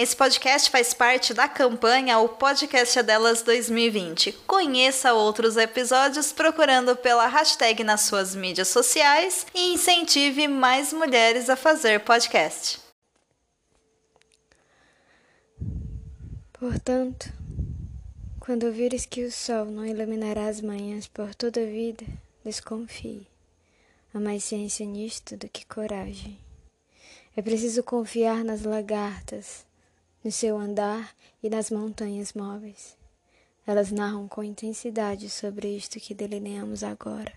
Esse podcast faz parte da campanha O Podcast é Delas 2020. Conheça outros episódios procurando pela hashtag nas suas mídias sociais e incentive mais mulheres a fazer podcast. Portanto, quando vires que o sol não iluminará as manhãs por toda a vida, desconfie. Há mais ciência nisto do que coragem. É preciso confiar nas lagartas no seu andar e nas montanhas móveis. Elas narram com intensidade sobre isto que delineamos agora.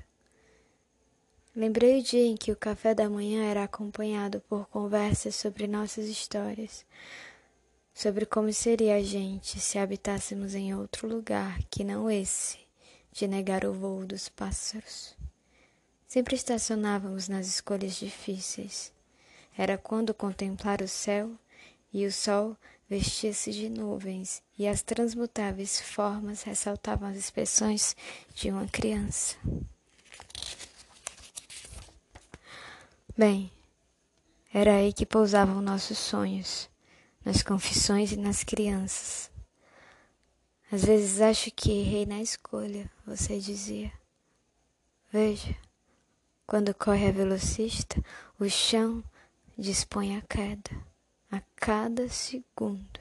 Lembrei o dia em que o café da manhã era acompanhado por conversas sobre nossas histórias, sobre como seria a gente se habitássemos em outro lugar que não esse de negar o voo dos pássaros. Sempre estacionávamos nas escolhas difíceis. Era quando contemplar o céu e o sol vestia-se de nuvens e as transmutáveis formas ressaltavam as expressões de uma criança. Bem, era aí que pousavam nossos sonhos, nas confissões e nas crianças. Às vezes acho que errei na escolha, você dizia. Veja, quando corre a velocista, o chão dispõe a queda a cada segundo.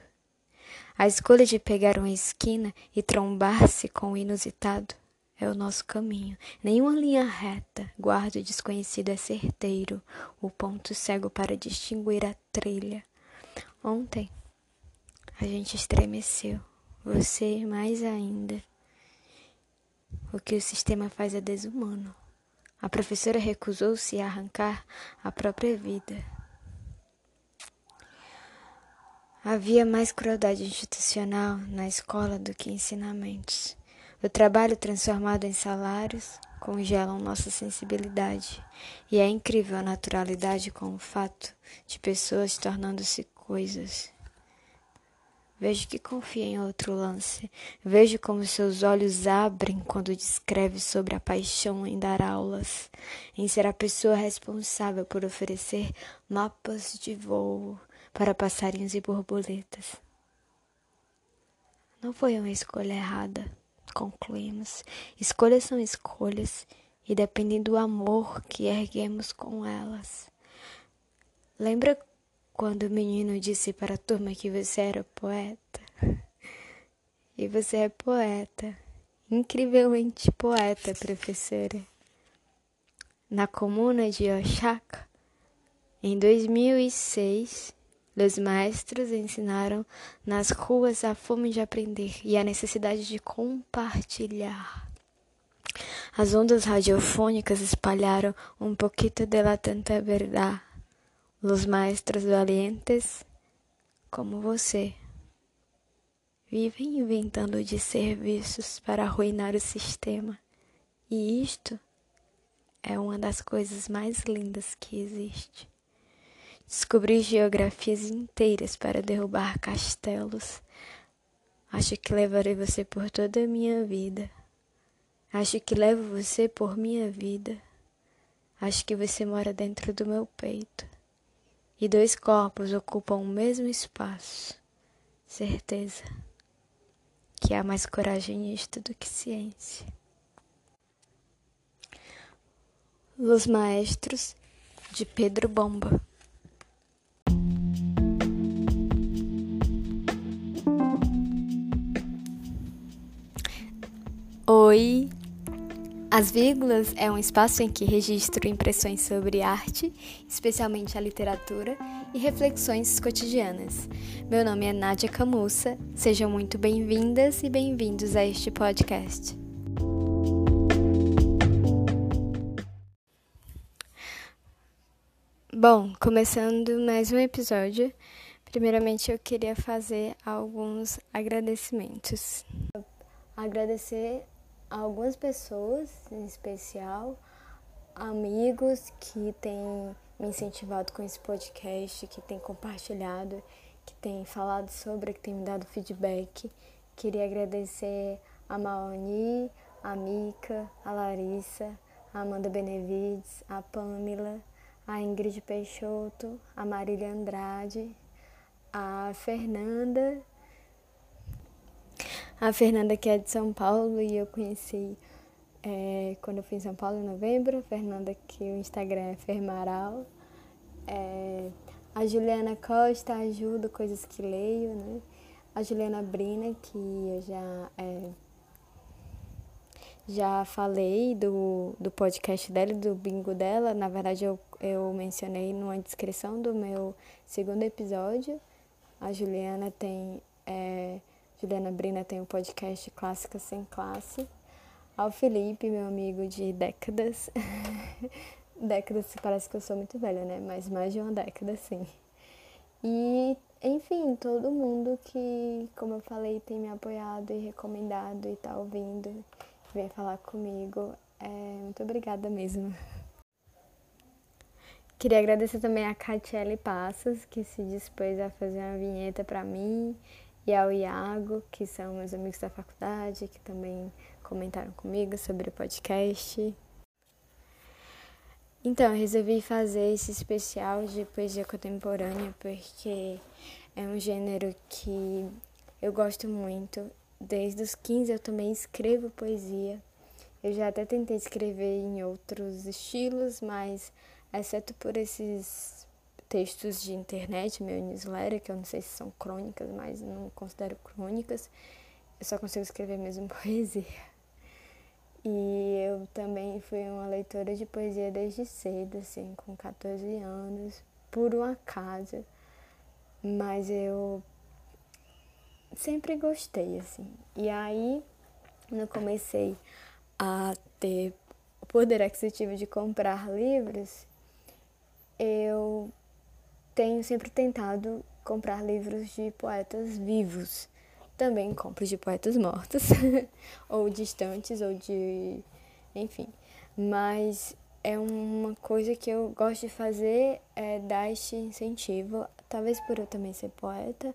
A escolha de pegar uma esquina e trombar-se com o inusitado é o nosso caminho. Nenhuma linha reta, guarda o desconhecido é certeiro, o ponto cego para distinguir a trilha. Ontem a gente estremeceu, você mais ainda. O que o sistema faz é desumano. A professora recusou-se a arrancar a própria vida. Havia mais crueldade institucional na escola do que ensinamentos. O trabalho transformado em salários congelam nossa sensibilidade, e é incrível a naturalidade com o fato de pessoas tornando-se coisas. Vejo que confia em outro lance. Vejo como seus olhos abrem quando descreve sobre a paixão em dar aulas, em ser a pessoa responsável por oferecer mapas de voo para passarinhos e borboletas. Não foi uma escolha errada, concluímos. Escolhas são escolhas e dependem do amor que erguemos com elas. Lembra quando o menino disse para a turma que você era poeta? E você é poeta, incrivelmente poeta, professora. Na comuna de Oaxaca, em 2006, os maestros ensinaram nas ruas a fome de aprender e a necessidade de compartilhar. As ondas radiofônicas espalharam um pouquito de la tanta verdade. Os maestros valientes, como você, vivem inventando de serviços para arruinar o sistema. E isto é uma das coisas mais lindas que existe. Descobri geografias inteiras para derrubar castelos. Acho que levarei você por toda a minha vida. Acho que levo você por minha vida. Acho que você mora dentro do meu peito. E dois corpos ocupam o mesmo espaço. Certeza que há mais coragem nisto do que ciência. Los Maestros de Pedro Bomba. Oi! As vírgulas é um espaço em que registro impressões sobre arte, especialmente a literatura, e reflexões cotidianas. Meu nome é Nádia Camussa, sejam muito bem-vindas e bem-vindos a este podcast. Bom, começando mais um episódio, primeiramente eu queria fazer alguns agradecimentos. Agradecer algumas pessoas, em especial amigos que têm me incentivado com esse podcast, que têm compartilhado, que têm falado sobre, que têm me dado feedback. Queria agradecer a Maoni, a Mica, a Larissa, a Amanda Benevides, a Pamela, a Ingrid Peixoto, a Marília Andrade, a Fernanda. A Fernanda que é de São Paulo e eu conheci é, quando eu fui em São Paulo em novembro. A Fernanda que o Instagram é Fermaral. É, a Juliana Costa ajuda coisas que leio, né? A Juliana Brina, que eu já, é, já falei do, do podcast dela, do bingo dela. Na verdade, eu, eu mencionei numa descrição do meu segundo episódio. A Juliana tem. É, Juliana Brina tem o um podcast Clássica Sem Classe. Ao Felipe, meu amigo de décadas. décadas, parece que eu sou muito velha, né? Mas mais de uma década, sim. E, enfim, todo mundo que, como eu falei, tem me apoiado e recomendado e tá ouvindo, vem falar comigo. É, muito obrigada mesmo. Queria agradecer também a Catiele Passos, que se dispôs a fazer uma vinheta para mim, e ao Iago, que são meus amigos da faculdade, que também comentaram comigo sobre o podcast. Então, eu resolvi fazer esse especial de poesia contemporânea porque é um gênero que eu gosto muito. Desde os 15 eu também escrevo poesia. Eu já até tentei escrever em outros estilos, mas exceto por esses textos de internet, meu newsletter, que eu não sei se são crônicas, mas não considero crônicas, eu só consigo escrever mesmo poesia. E eu também fui uma leitora de poesia desde cedo, assim, com 14 anos, por um acaso. Mas eu sempre gostei, assim. E aí, quando eu comecei a ter o poder aquisitivo de comprar livros, eu tenho sempre tentado comprar livros de poetas vivos também compro de poetas mortos, ou distantes, ou de. enfim. Mas é uma coisa que eu gosto de fazer, é dar este incentivo, talvez por eu também ser poeta,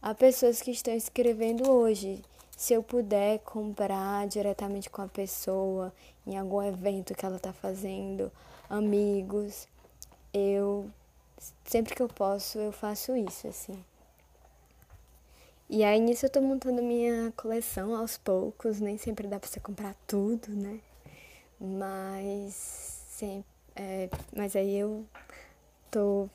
a pessoas que estão escrevendo hoje. Se eu puder comprar diretamente com a pessoa, em algum evento que ela está fazendo, amigos, eu sempre que eu posso eu faço isso assim. E aí nisso eu tô montando minha coleção aos poucos, nem sempre dá pra você comprar tudo, né? Mas sempre, é, mas aí eu tô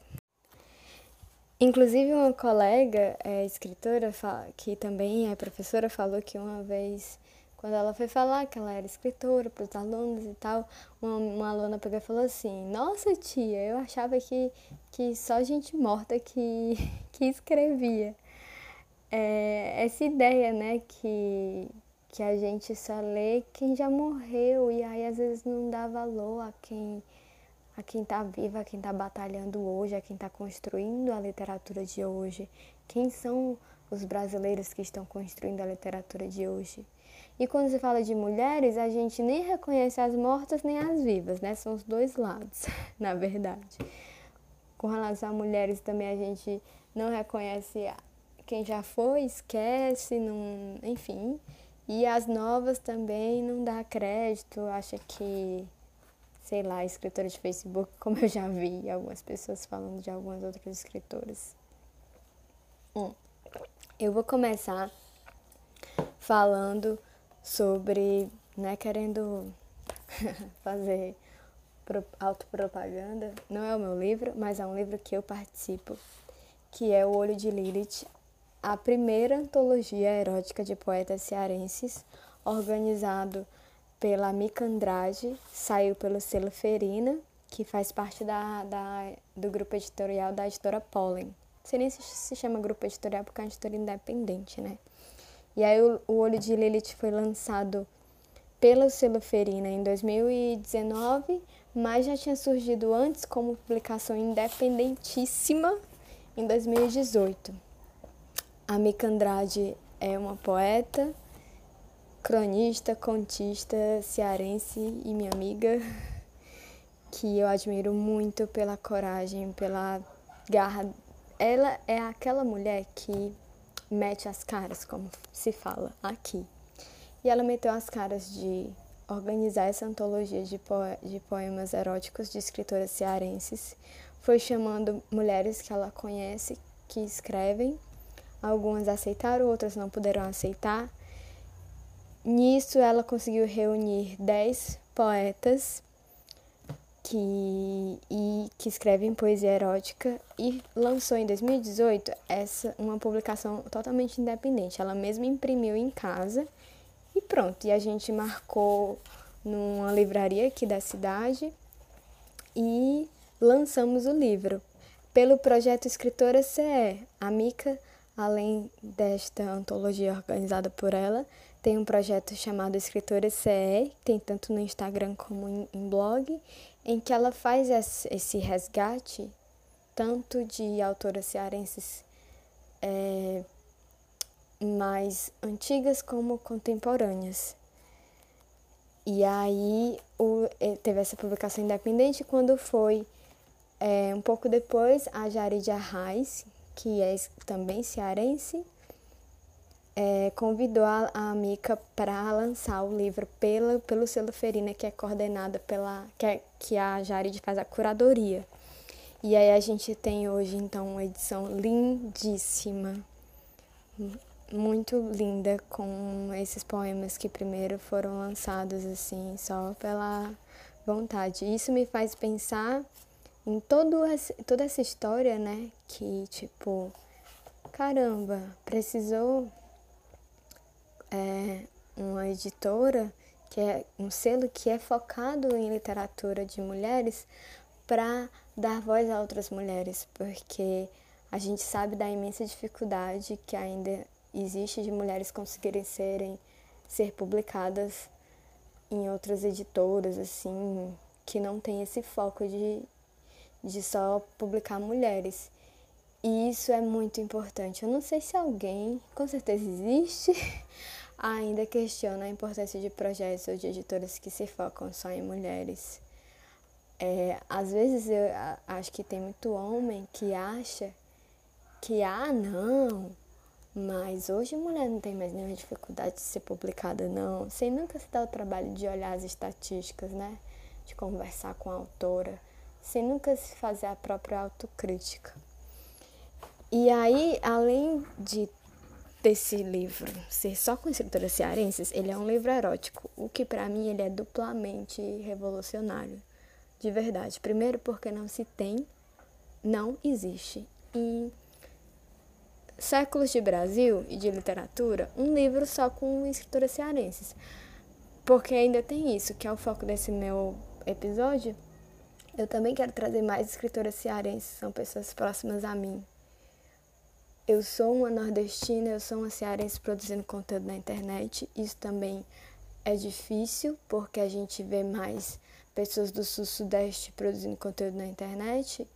Inclusive uma colega é, escritora que também é professora falou que uma vez quando ela foi falar que ela era escritora para os alunos e tal, uma, uma aluna pegou e falou assim: Nossa tia, eu achava que, que só gente morta que, que escrevia é, essa ideia, né, que, que a gente só lê quem já morreu e aí às vezes não dá valor a quem a quem está vivo, a quem está batalhando hoje, a quem está construindo a literatura de hoje. Quem são os brasileiros que estão construindo a literatura de hoje? E quando se fala de mulheres, a gente nem reconhece as mortas nem as vivas, né? São os dois lados, na verdade. Com relação a mulheres também a gente não reconhece quem já foi esquece, não, enfim. E as novas também não dá crédito, acha que, sei lá, escritora de Facebook, como eu já vi algumas pessoas falando de algumas outras escritoras. Hum. Eu vou começar falando sobre, né, querendo fazer autopropaganda. Não é o meu livro, mas é um livro que eu participo, que é O Olho de Lilith, a primeira antologia erótica de poetas cearenses, organizado pela Mica Andrade, saiu pelo selo Ferina, que faz parte da, da, do grupo editorial da editora Pollen. Não sei nem se se chama grupo editorial porque é uma editora independente, né? E aí o, o Olho de Lilith foi lançado pelo selo Ferina em 2019, mas já tinha surgido antes como publicação independentíssima em 2018. A Mica Andrade é uma poeta, cronista, contista, cearense e minha amiga, que eu admiro muito pela coragem, pela garra. Ela é aquela mulher que mete as caras, como se fala aqui. E ela meteu as caras de organizar essa antologia de, de poemas eróticos de escritoras cearenses. Foi chamando mulheres que ela conhece que escrevem. Algumas aceitaram, outras não puderam aceitar. Nisso, ela conseguiu reunir 10 poetas que, e, que escrevem poesia erótica e lançou em 2018 essa, uma publicação totalmente independente. Ela mesma imprimiu em casa e pronto. E a gente marcou numa livraria aqui da cidade e lançamos o livro pelo projeto Escritora CE. A Mica, além desta antologia organizada por ela, tem um projeto chamado Escritora CE, tem tanto no Instagram como em blog, em que ela faz esse resgate tanto de autoras cearenses é, mais antigas como contemporâneas. E aí o, teve essa publicação independente quando foi é, um pouco depois a Jaridia Arraes, que é também cearense, é, convidou a, a para lançar o livro pela, pelo selo Ferina, que é coordenada pela. que, é, que a Jarid faz a curadoria. E aí a gente tem hoje então uma edição lindíssima, muito linda, com esses poemas que primeiro foram lançados assim, só pela vontade. Isso me faz pensar em todo esse, toda essa história, né? Que tipo, caramba, precisou é, uma editora, que é um selo que é focado em literatura de mulheres para dar voz a outras mulheres, porque a gente sabe da imensa dificuldade que ainda existe de mulheres conseguirem serem ser publicadas em outras editoras assim, que não tem esse foco de de só publicar mulheres. E isso é muito importante. Eu não sei se alguém, com certeza existe, ainda questiona a importância de projetos ou de editoras que se focam só em mulheres. É, às vezes eu acho que tem muito homem que acha que, ah, não, mas hoje mulher não tem mais nenhuma dificuldade de ser publicada, não. Sem nunca se dar o trabalho de olhar as estatísticas, né? De conversar com a autora, sem nunca se fazer a própria autocrítica. E aí, além de desse livro ser só com escritoras cearenses, ele é um livro erótico, o que para mim ele é duplamente revolucionário, de verdade. Primeiro porque não se tem, não existe em séculos de Brasil e de literatura um livro só com escritoras cearenses. Porque ainda tem isso, que é o foco desse meu episódio. Eu também quero trazer mais escritoras cearenses, são pessoas próximas a mim, eu sou uma nordestina, eu sou uma cearense produzindo conteúdo na internet. Isso também é difícil, porque a gente vê mais pessoas do sul-sudeste produzindo conteúdo na internet.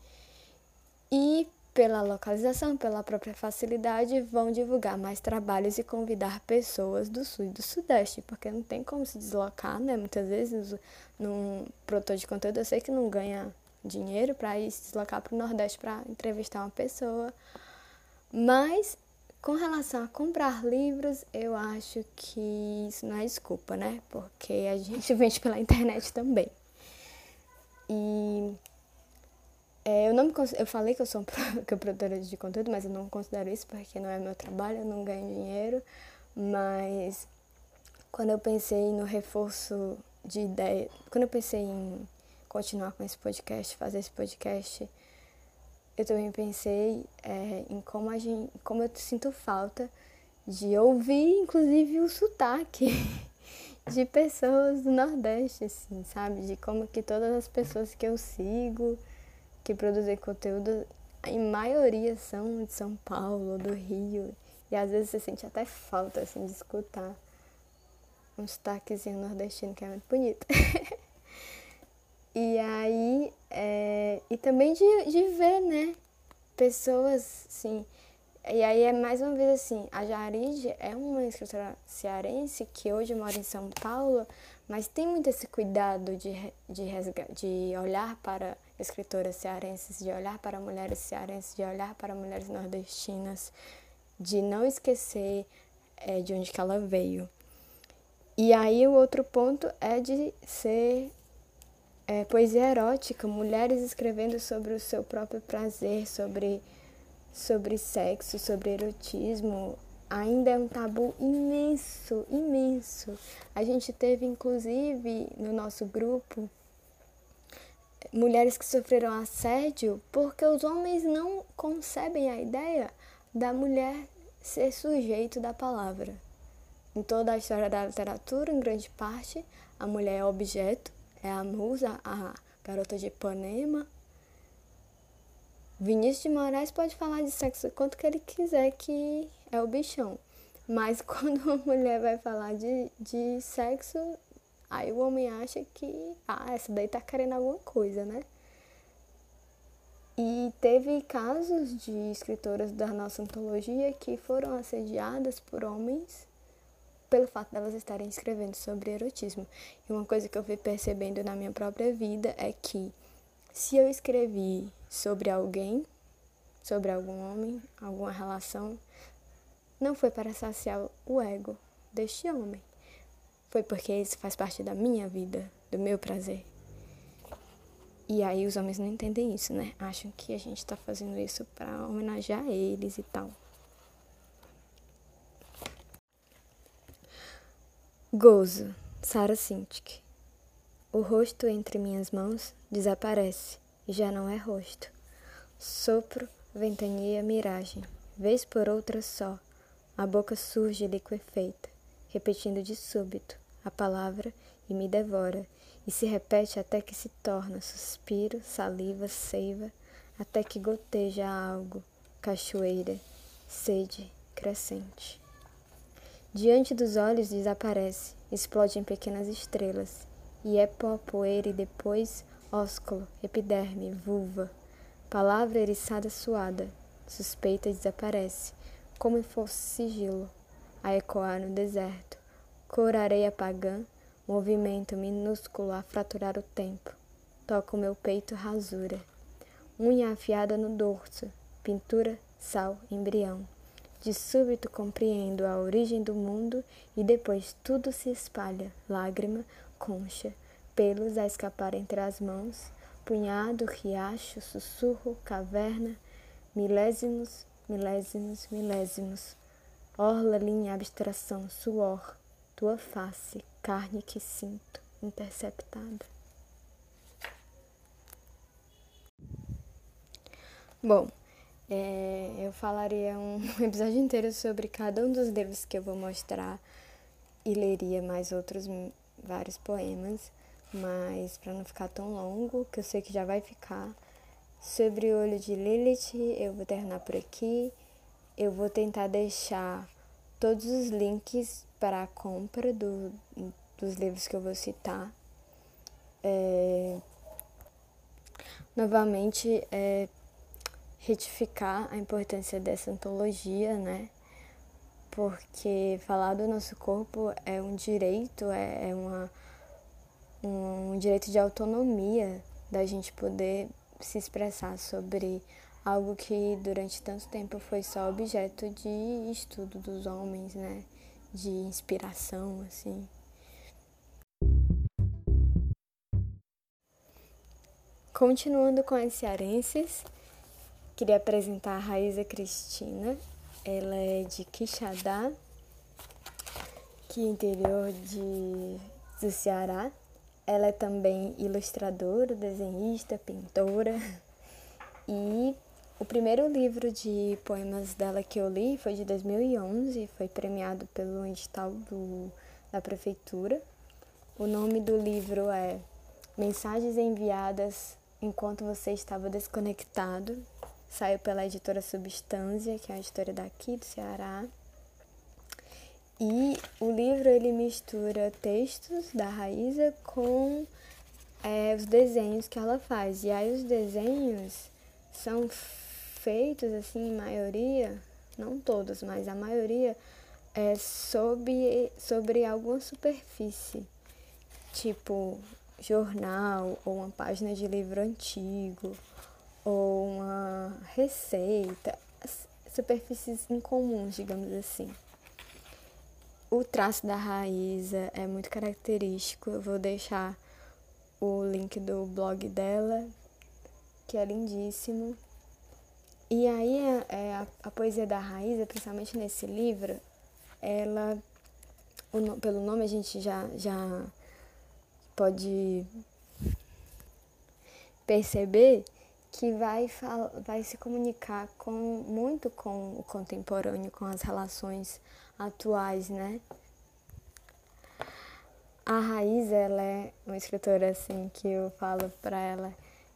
E pela localização, pela própria facilidade, vão divulgar mais trabalhos e convidar pessoas do sul e do sudeste, porque não tem como se deslocar, né? Muitas vezes, num produtor de conteúdo, eu sei que não ganha dinheiro para ir se deslocar para o Nordeste para entrevistar uma pessoa mas com relação a comprar livros, eu acho que isso não é desculpa, né? Porque a gente vende pela internet também. E é, eu não me eu falei que eu sou que eu produtora de conteúdo, mas eu não considero isso porque não é meu trabalho, eu não ganho dinheiro. Mas quando eu pensei no reforço de ideia, quando eu pensei em continuar com esse podcast, fazer esse podcast, eu também pensei é, em como, a gente, como eu sinto falta de ouvir, inclusive, o sotaque de pessoas do Nordeste, assim, sabe? De como que todas as pessoas que eu sigo, que produzem conteúdo, em maioria são de São Paulo, do Rio. E às vezes você sente até falta, assim, de escutar um sotaquezinho nordestino que é muito bonito. E aí, é, e também de, de ver, né, pessoas, assim, e aí é mais uma vez assim, a Jarid é uma escritora cearense que hoje mora em São Paulo, mas tem muito esse cuidado de, de, de olhar para escritoras cearenses, de olhar para mulheres cearenses, de olhar para mulheres nordestinas, de não esquecer é, de onde que ela veio. E aí o outro ponto é de ser é, poesia erótica, mulheres escrevendo sobre o seu próprio prazer, sobre sobre sexo, sobre erotismo, ainda é um tabu imenso, imenso. A gente teve, inclusive, no nosso grupo, mulheres que sofreram assédio porque os homens não concebem a ideia da mulher ser sujeito da palavra. Em toda a história da literatura, em grande parte, a mulher é objeto, é a musa, a garota de Ipanema. Vinícius de Moraes pode falar de sexo quanto que ele quiser, que é o bichão. Mas quando uma mulher vai falar de, de sexo, aí o homem acha que, ah, essa daí tá querendo alguma coisa, né? E teve casos de escritoras da nossa antologia que foram assediadas por homens pelo fato delas estarem escrevendo sobre erotismo. E uma coisa que eu fui percebendo na minha própria vida é que se eu escrevi sobre alguém, sobre algum homem, alguma relação, não foi para saciar o ego deste homem. Foi porque isso faz parte da minha vida, do meu prazer. E aí os homens não entendem isso, né? Acham que a gente está fazendo isso para homenagear eles e tal. Gozo, Sarah Sintik. O rosto entre minhas mãos desaparece e já não é rosto. Sopro, ventania, miragem. Vez por outra só, a boca surge liquefeita, repetindo de súbito a palavra e me devora, e se repete até que se torna suspiro, saliva, seiva, até que goteja algo, cachoeira, sede crescente. Diante dos olhos desaparece, explode em pequenas estrelas, e é pó, poeira e depois ósculo, epiderme, vulva. Palavra eriçada suada, suspeita desaparece, como se fosse sigilo, a ecoar no deserto. Cor areia pagã, movimento minúsculo a fraturar o tempo. Toca o meu peito rasura. Unha afiada no dorso, pintura, sal, embrião. De súbito compreendo a origem do mundo e depois tudo se espalha, lágrima, concha, pelos a escapar entre as mãos, punhado, riacho, sussurro, caverna, milésimos, milésimos, milésimos. Orla, linha, abstração, suor, tua face, carne que sinto, interceptada. Bom, é, eu falaria um episódio inteiro sobre cada um dos livros que eu vou mostrar e leria mais outros vários poemas, mas para não ficar tão longo, que eu sei que já vai ficar. Sobre o olho de Lilith, eu vou terminar por aqui. Eu vou tentar deixar todos os links para a compra do, dos livros que eu vou citar. É, novamente, é, retificar a importância dessa antologia, né? Porque falar do nosso corpo é um direito, é, é uma, um direito de autonomia da gente poder se expressar sobre algo que durante tanto tempo foi só objeto de estudo dos homens, né? De inspiração, assim. Continuando com as cearenses, Queria apresentar a Raíza Cristina. Ela é de Quixadá, que é interior de, do Ceará. Ela é também ilustradora, desenhista, pintora. E o primeiro livro de poemas dela que eu li foi de 2011, foi premiado pelo edital do, da prefeitura. O nome do livro é Mensagens enviadas enquanto você estava desconectado, Saiu pela editora Substância, que é a editora daqui do Ceará. E o livro ele mistura textos da Raíza com é, os desenhos que ela faz. E aí os desenhos são feitos, assim, maioria, não todos, mas a maioria, é sobre, sobre alguma superfície. Tipo jornal ou uma página de livro antigo ou uma receita, superfícies incomuns, digamos assim. O traço da raiz é muito característico. Eu vou deixar o link do blog dela, que é lindíssimo. E aí é, a, a, poesia da Raíza, principalmente nesse livro, ela, o, pelo nome a gente já, já pode perceber que vai, vai se comunicar com, muito com o contemporâneo, com as relações atuais, né? A Raiz, ela é uma escritora assim que eu falo para ela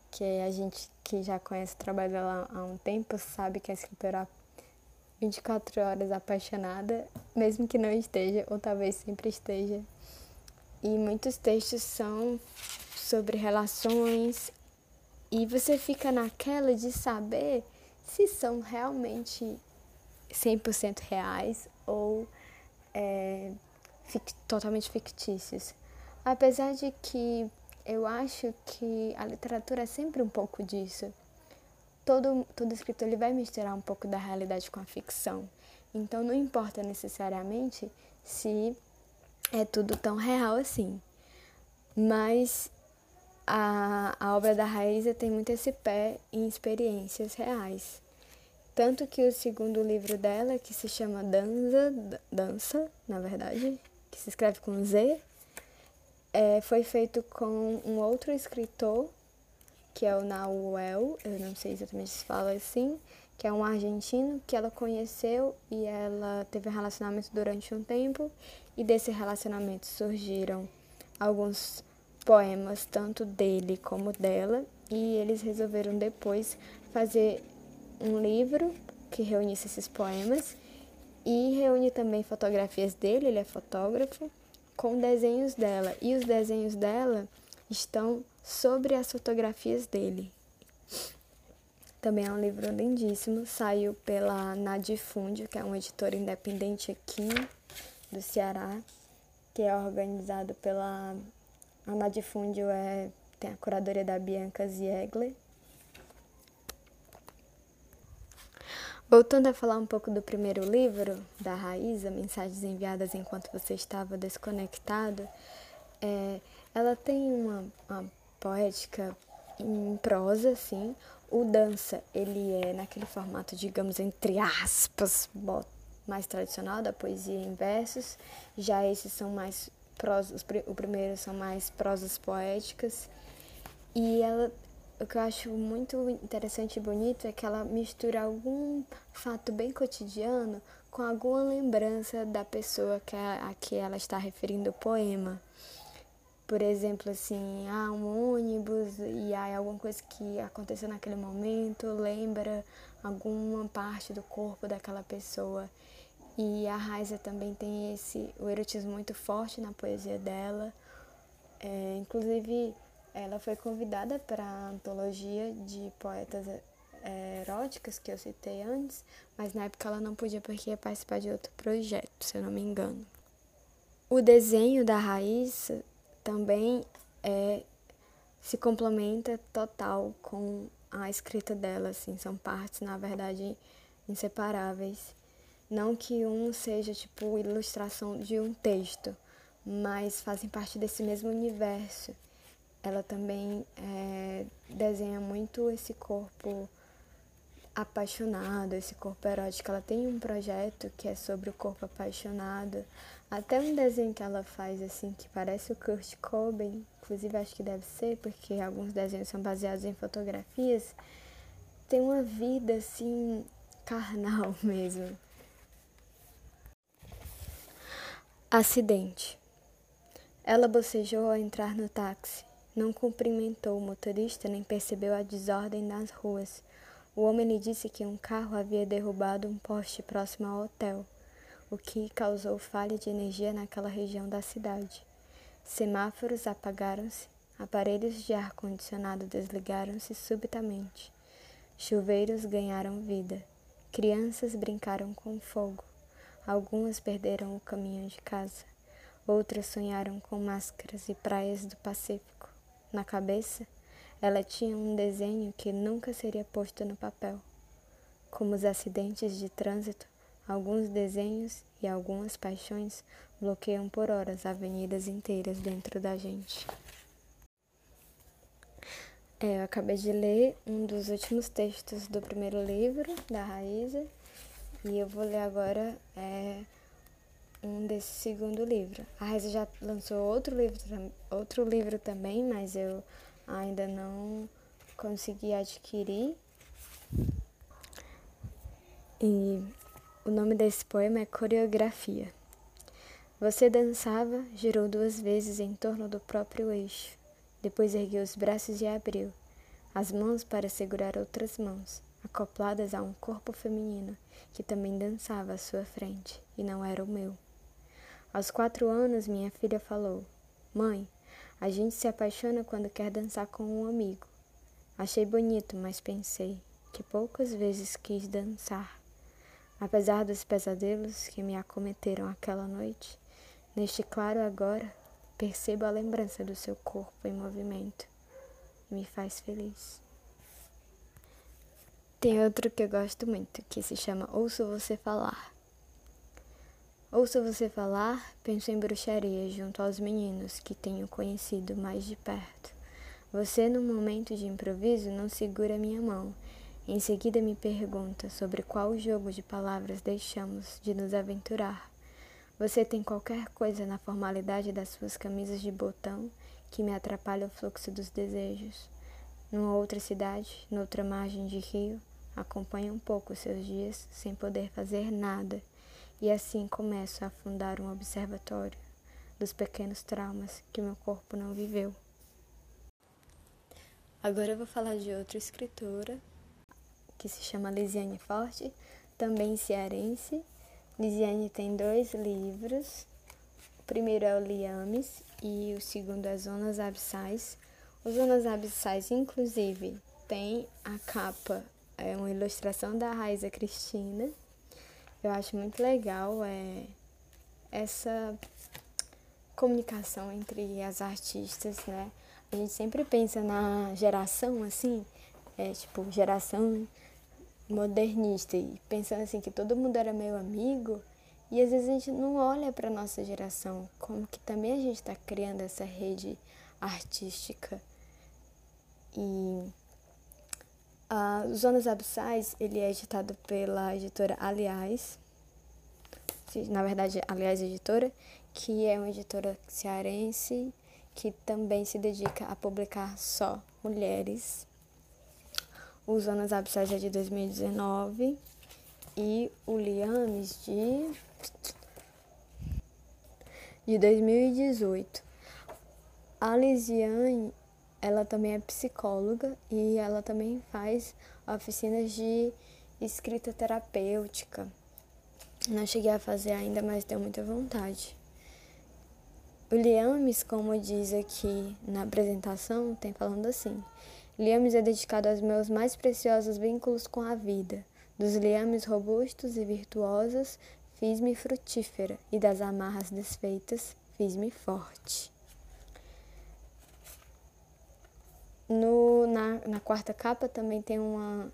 que a gente que já conhece o trabalho dela há um tempo sabe que é escritora 24 horas apaixonada, mesmo que não esteja ou talvez sempre esteja. E muitos textos são sobre relações e você fica naquela de saber se são realmente 100% reais ou é, totalmente fictícios. Apesar de que eu acho que a literatura é sempre um pouco disso. Todo, todo escritor ele vai misturar um pouco da realidade com a ficção. Então não importa necessariamente se é tudo tão real assim. Mas a, a obra da Raíza tem muito esse pé em experiências reais. Tanto que o segundo livro dela, que se chama Dança, Dança, na verdade, que se escreve com Z, é, foi feito com um outro escritor, que é o Nauel, eu não sei exatamente se fala assim, que é um argentino que ela conheceu e ela teve um relacionamento durante um tempo, e desse relacionamento surgiram alguns poemas tanto dele como dela e eles resolveram depois fazer um livro que reunisse esses poemas e reúne também fotografias dele, ele é fotógrafo, com desenhos dela. E os desenhos dela estão sobre as fotografias dele. Também é um livro lindíssimo, saiu pela Nadifúndio, que é uma editora independente aqui do Ceará, que é organizado pela a Nadifúndio é, tem a curadoria da Bianca Ziegler. Voltando a falar um pouco do primeiro livro, da Raíza, Mensagens Enviadas Enquanto Você Estava Desconectado, é, ela tem uma, uma poética em prosa, assim. O dança, ele é naquele formato, digamos, entre aspas, mais tradicional da poesia em versos. Já esses são mais prosas, o primeiro são mais prosas poéticas. E ela, o que eu acho muito interessante e bonito é que ela mistura algum fato bem cotidiano com alguma lembrança da pessoa que a, a que ela está referindo o poema. Por exemplo, assim, ah, um ônibus e há alguma coisa que aconteceu naquele momento, lembra alguma parte do corpo daquela pessoa. E a Raiza também tem esse o erotismo muito forte na poesia dela. É, inclusive, ela foi convidada para a antologia de poetas é, eróticas que eu citei antes, mas na época ela não podia porque ia participar de outro projeto, se eu não me engano. O desenho da Raíssa também é, se complementa total com a escrita dela, assim, são partes, na verdade, inseparáveis. Não que um seja tipo ilustração de um texto, mas fazem parte desse mesmo universo. Ela também é, desenha muito esse corpo apaixonado, esse corpo erótico. Ela tem um projeto que é sobre o corpo apaixonado. Até um desenho que ela faz assim que parece o Kurt Cobain, inclusive acho que deve ser, porque alguns desenhos são baseados em fotografias. Tem uma vida assim carnal mesmo. Acidente. Ela bocejou ao entrar no táxi. Não cumprimentou o motorista nem percebeu a desordem nas ruas. O homem lhe disse que um carro havia derrubado um poste próximo ao hotel, o que causou falha de energia naquela região da cidade. Semáforos apagaram-se, aparelhos de ar-condicionado desligaram-se subitamente. Chuveiros ganharam vida. Crianças brincaram com fogo. Algumas perderam o caminho de casa, outras sonharam com máscaras e praias do Pacífico. Na cabeça, ela tinha um desenho que nunca seria posto no papel. Como os acidentes de trânsito, alguns desenhos e algumas paixões bloqueiam por horas avenidas inteiras dentro da gente. É, eu acabei de ler um dos últimos textos do primeiro livro da Raíza e eu vou ler agora é, um desse segundo livro. A Raíza já lançou outro livro, outro livro também, mas eu ainda não consegui adquirir. E o nome desse poema é Coreografia. Você dançava, girou duas vezes em torno do próprio eixo. Depois ergueu os braços e abriu as mãos para segurar outras mãos, acopladas a um corpo feminino que também dançava à sua frente, e não era o meu. Aos quatro anos, minha filha falou: Mãe, a gente se apaixona quando quer dançar com um amigo. Achei bonito, mas pensei que poucas vezes quis dançar. Apesar dos pesadelos que me acometeram aquela noite, neste claro agora Percebo a lembrança do seu corpo em movimento. Me faz feliz. Tem outro que eu gosto muito, que se chama Ouço Você Falar. Ouço você falar, penso em bruxaria junto aos meninos que tenho conhecido mais de perto. Você, num momento de improviso, não segura minha mão. Em seguida, me pergunta sobre qual jogo de palavras deixamos de nos aventurar. Você tem qualquer coisa na formalidade das suas camisas de botão que me atrapalha o fluxo dos desejos. Numa outra cidade, noutra margem de rio, acompanho um pouco os seus dias sem poder fazer nada, e assim começo a fundar um observatório dos pequenos traumas que meu corpo não viveu. Agora eu vou falar de outra escritora que se chama Lisiane Forte, também cearense, Lisiane tem dois livros. O primeiro é o Liames e o segundo é Zonas Abissais. Os Zonas Abissais, inclusive, tem a capa, é uma ilustração da Raiza Cristina. Eu acho muito legal é, essa comunicação entre as artistas, né? A gente sempre pensa na geração assim, é tipo, geração modernista e pensando assim que todo mundo era meu amigo e às vezes a gente não olha para nossa geração como que também a gente está criando essa rede artística e a Zonas Abissais ele é editado pela editora Aliás na verdade Aliás Editora que é uma editora cearense que também se dedica a publicar só mulheres o Zonas Abissais é de 2019 e o Liames de, de 2018. A Lisiane, ela também é psicóloga e ela também faz oficinas de escrita terapêutica. Não cheguei a fazer ainda, mas tenho muita vontade. O Liames, como diz aqui na apresentação, tem falando assim: Liames é dedicado aos meus mais preciosos vínculos com a vida. Dos liames robustos e virtuosos, fiz-me frutífera, e das amarras desfeitas, fiz-me forte. No, na, na quarta capa também tem uma,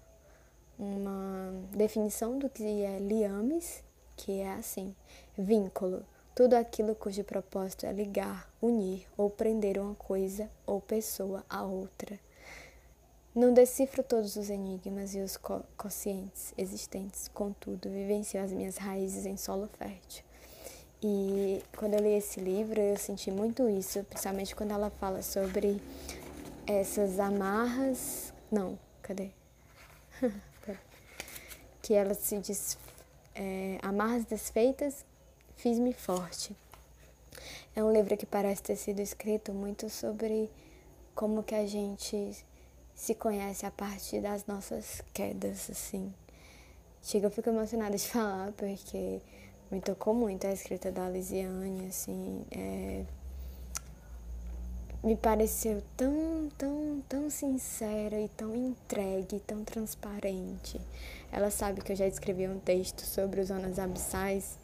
uma definição do que é liames, que é assim: vínculo, tudo aquilo cujo propósito é ligar, unir ou prender uma coisa ou pessoa a outra. Não decifro todos os enigmas e os co conscientes existentes, contudo, vivencio as minhas raízes em solo fértil. E quando eu li esse livro, eu senti muito isso, principalmente quando ela fala sobre essas amarras. Não, cadê? que ela se diz. É, amarras desfeitas, fiz-me forte. É um livro que parece ter sido escrito muito sobre como que a gente se conhece a partir das nossas quedas, assim. Chega, eu fico emocionada de falar, porque me tocou muito a escrita da Lisiane, assim. É... Me pareceu tão, tão, tão sincera e tão entregue, tão transparente. Ela sabe que eu já escrevi um texto sobre os zonas abissais,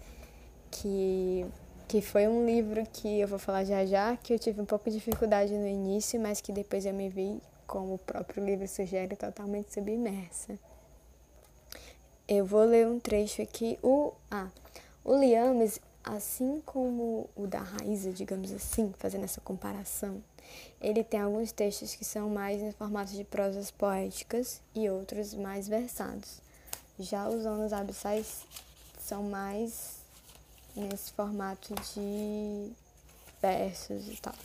que, que foi um livro que eu vou falar já já, que eu tive um pouco de dificuldade no início, mas que depois eu me vi como o próprio livro sugere, totalmente submersa. Eu vou ler um trecho aqui. O, ah, o Liames, Assim como o da Raíza, digamos assim, fazendo essa comparação, ele tem alguns textos que são mais em formato de prosas poéticas e outros mais versados. Já os Onos Abissais são mais nesse formato de versos e tal.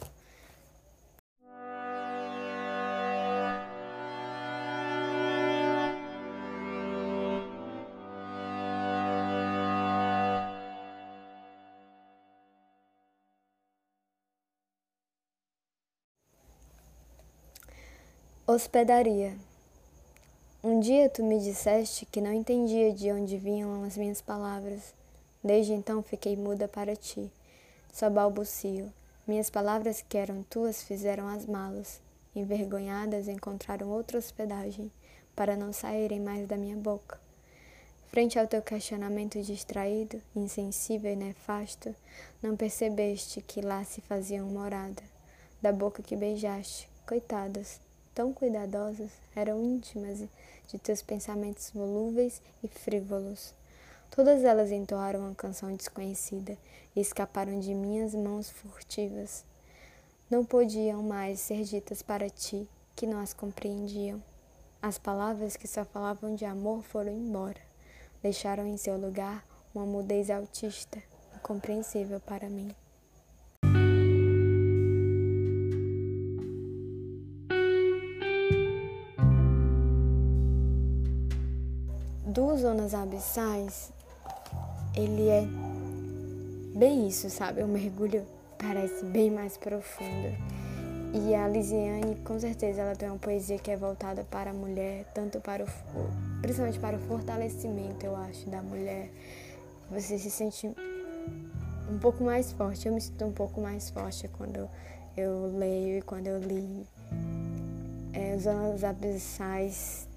Hospedaria. Um dia tu me disseste que não entendia de onde vinham as minhas palavras. Desde então fiquei muda para ti. Só balbucio. Minhas palavras que eram tuas fizeram as malas. Envergonhadas encontraram outra hospedagem para não saírem mais da minha boca. Frente ao teu questionamento distraído, insensível e nefasto, não percebeste que lá se faziam morada. Da boca que beijaste, coitadas, tão cuidadosas, eram íntimas de teus pensamentos volúveis e frívolos. Todas elas entoaram uma canção desconhecida e escaparam de minhas mãos furtivas. Não podiam mais ser ditas para ti, que não as compreendiam. As palavras que só falavam de amor foram embora. Deixaram em seu lugar uma mudez autista, incompreensível para mim. Zonas Abissais, ele é bem isso, sabe? O mergulho parece bem mais profundo. E a Lisiane, com certeza, ela tem uma poesia que é voltada para a mulher, tanto para o, principalmente para o fortalecimento, eu acho, da mulher. Você se sente um pouco mais forte. Eu me sinto um pouco mais forte quando eu leio e quando eu li. É, Zonas Abissais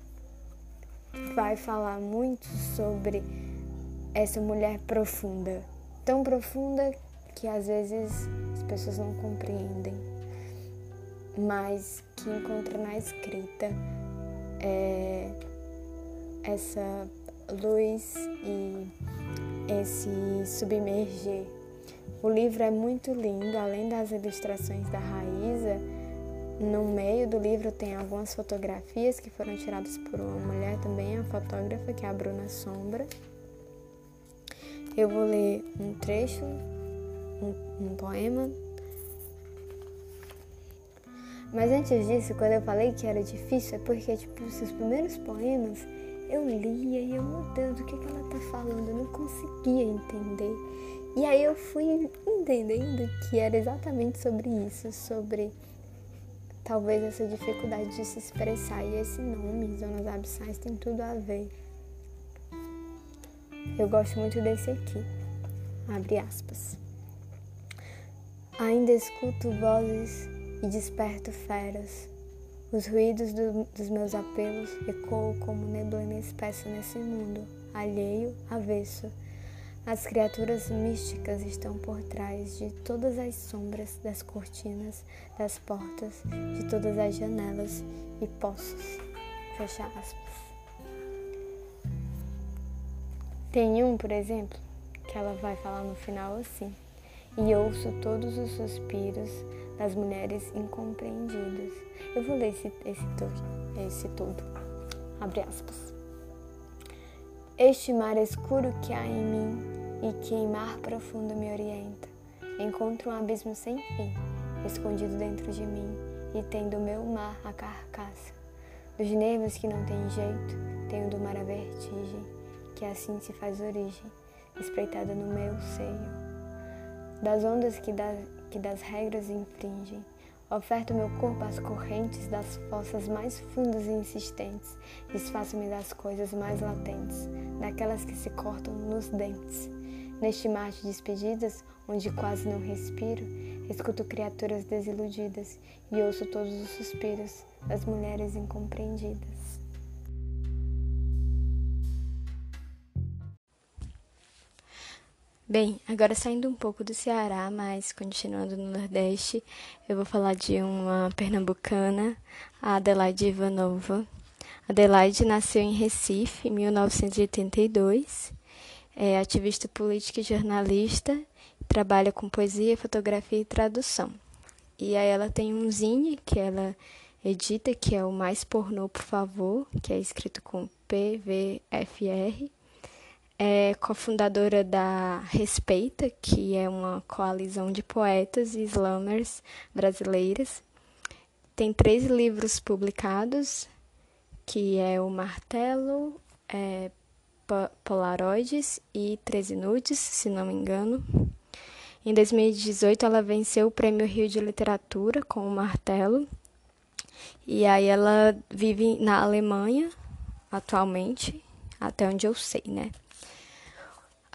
vai falar muito sobre essa mulher profunda, tão profunda que às vezes as pessoas não compreendem, mas que encontra na escrita é, essa luz e esse submerger. O livro é muito lindo, além das ilustrações da Raíza no meio do livro tem algumas fotografias que foram tiradas por uma mulher também, a fotógrafa, que é a Bruna Sombra. Eu vou ler um trecho, um, um poema. Mas antes disso, quando eu falei que era difícil, é porque, tipo, os seus primeiros poemas eu lia e eu, meu Deus, o que, que ela tá falando? Eu não conseguia entender. E aí eu fui entendendo que era exatamente sobre isso, sobre talvez essa dificuldade de se expressar. E esse nome, zonas abissais, tem tudo a ver. Eu gosto muito desse aqui. Abre aspas. Ainda escuto vozes e desperto feras. Os ruídos do, dos meus apelos ecoam como neblina espessa nesse mundo, alheio, avesso as criaturas místicas estão por trás de todas as sombras das cortinas, das portas, de todas as janelas e poços. Fecha aspas. Tem um, por exemplo, que ela vai falar no final assim: E ouço todos os suspiros das mulheres incompreendidas. Eu vou ler esse, esse, esse todo. Abre aspas. Este mar escuro que há em mim e que em mar profundo me orienta. Encontro um abismo sem fim, escondido dentro de mim, e tem do meu mar a carcaça. Dos nervos que não tem jeito, tenho do mar a vertigem, que assim se faz origem, espreitada no meu seio. Das ondas que, da, que das regras infringem, Oferto meu corpo às correntes das fossas mais fundas e insistentes. Desfaço-me das coisas mais latentes, daquelas que se cortam nos dentes. Neste mar de despedidas, onde quase não respiro, escuto criaturas desiludidas e ouço todos os suspiros das mulheres incompreendidas. Bem, agora saindo um pouco do Ceará, mas continuando no Nordeste, eu vou falar de uma pernambucana, a Adelaide Ivanova. Adelaide nasceu em Recife em 1982 é ativista política e jornalista, trabalha com poesia, fotografia e tradução. E aí ela tem um zine que ela edita, que é o Mais Pornô, por favor, que é escrito com PVFR. É cofundadora da Respeita, que é uma coalizão de poetas e slammers brasileiras. Tem três livros publicados, que é o Martelo, é, Polaroides e 13 Nudes, se não me engano. Em 2018, ela venceu o Prêmio Rio de Literatura com o Martelo. E aí ela vive na Alemanha atualmente, até onde eu sei, né?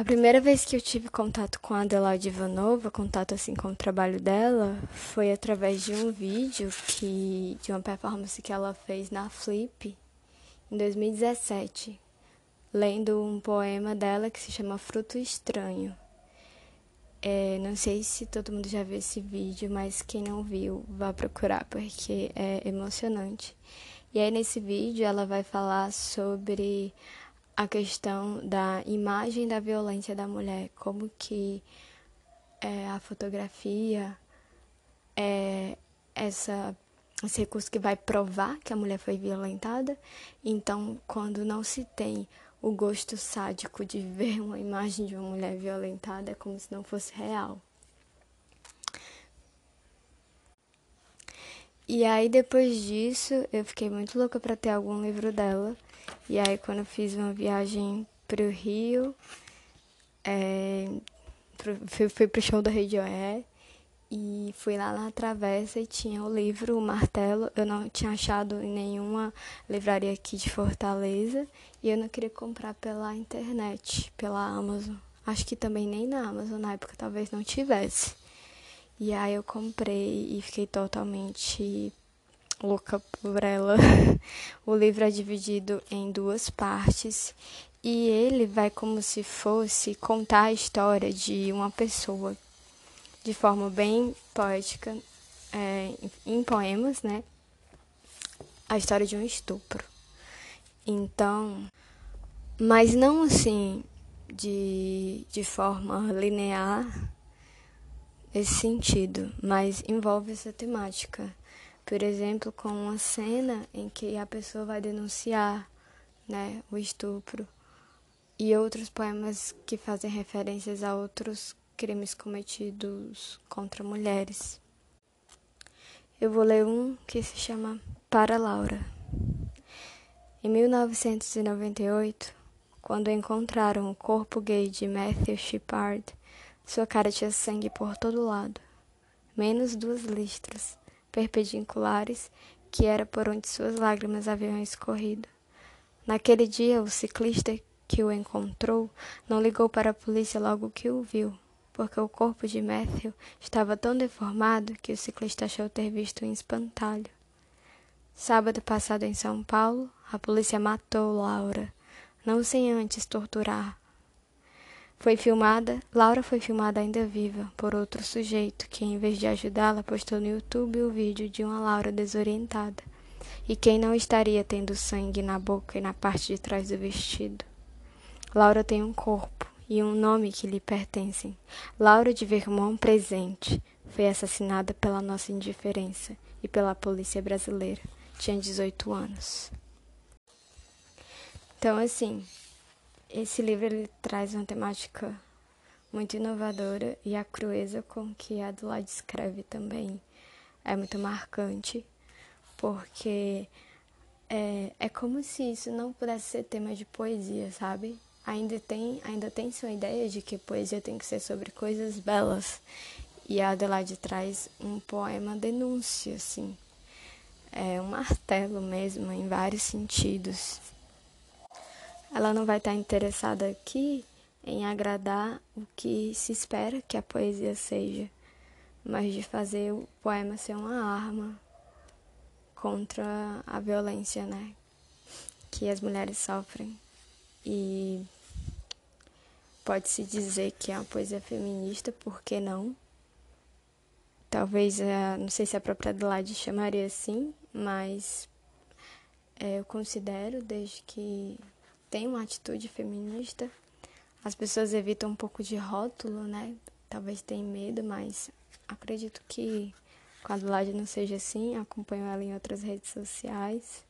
A primeira vez que eu tive contato com a Adelaide Ivanova, contato assim com o trabalho dela, foi através de um vídeo que de uma performance que ela fez na Flip em 2017, lendo um poema dela que se chama Fruto Estranho. É, não sei se todo mundo já viu esse vídeo, mas quem não viu, vá procurar porque é emocionante. E aí nesse vídeo ela vai falar sobre a questão da imagem da violência da mulher, como que é, a fotografia é essa esse recurso que vai provar que a mulher foi violentada. Então, quando não se tem o gosto sádico de ver uma imagem de uma mulher violentada, é como se não fosse real. E aí, depois disso, eu fiquei muito louca para ter algum livro dela. E aí, quando eu fiz uma viagem para o Rio, é, fui, fui pro show da Radiohead e fui lá na travessa e tinha o livro O Martelo. Eu não tinha achado em nenhuma livraria aqui de Fortaleza e eu não queria comprar pela internet, pela Amazon. Acho que também nem na Amazon na época talvez não tivesse. E aí eu comprei e fiquei totalmente louca por ela. o livro é dividido em duas partes e ele vai como se fosse contar a história de uma pessoa de forma bem poética, é, em poemas, né? A história de um estupro. Então, mas não assim de, de forma linear esse sentido, mas envolve essa temática. Por exemplo, com uma cena em que a pessoa vai denunciar né, o estupro e outros poemas que fazem referências a outros crimes cometidos contra mulheres. Eu vou ler um que se chama Para Laura. Em 1998, quando encontraram o corpo gay de Matthew Shepard, sua cara tinha sangue por todo lado, menos duas listras perpendiculares que era por onde suas lágrimas haviam escorrido. Naquele dia, o ciclista que o encontrou não ligou para a polícia logo que o viu, porque o corpo de Matthew estava tão deformado que o ciclista achou ter visto um espantalho. Sábado passado em São Paulo, a polícia matou Laura, não sem antes torturar. Foi filmada, Laura foi filmada ainda viva por outro sujeito que, em vez de ajudá-la, postou no YouTube o vídeo de uma Laura desorientada. E quem não estaria tendo sangue na boca e na parte de trás do vestido? Laura tem um corpo, e um nome que lhe pertencem. Laura de Vermont presente foi assassinada pela nossa indiferença e pela polícia brasileira. Tinha 18 anos. Então, assim, esse livro ele traz uma temática muito inovadora e a crueza com que a Adelaide escreve também é muito marcante, porque é, é como se isso não pudesse ser tema de poesia, sabe? ainda tem, ainda tem sua ideia de que poesia tem que ser sobre coisas belas. E a Adelaide traz um poema denúncia, assim. É um martelo mesmo, em vários sentidos. Ela não vai estar interessada aqui em agradar o que se espera que a poesia seja, mas de fazer o poema ser uma arma contra a violência, né? Que as mulheres sofrem e pode-se dizer que é uma poesia feminista, por que não? Talvez, é, não sei se a própria Adelaide chamaria assim, mas é, eu considero, desde que tem uma atitude feminista, As pessoas evitam um pouco de rótulo, né? Talvez tenham medo, mas acredito que com a não seja assim. Acompanho ela em outras redes sociais.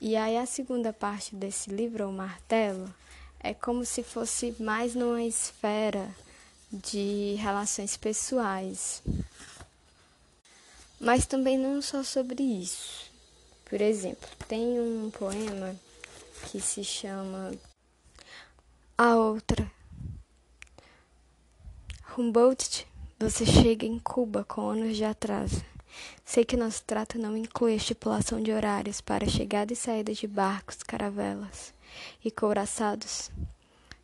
E aí a segunda parte desse livro, O Martelo, é como se fosse mais numa esfera de relações pessoais. Mas também não só sobre isso. Por exemplo, tem um poema que se chama A Outra. Humboldt, você chega em Cuba com anos de atraso. Sei que nosso trato não inclui estipulação de horários para chegada e saída de barcos, caravelas e couraçados.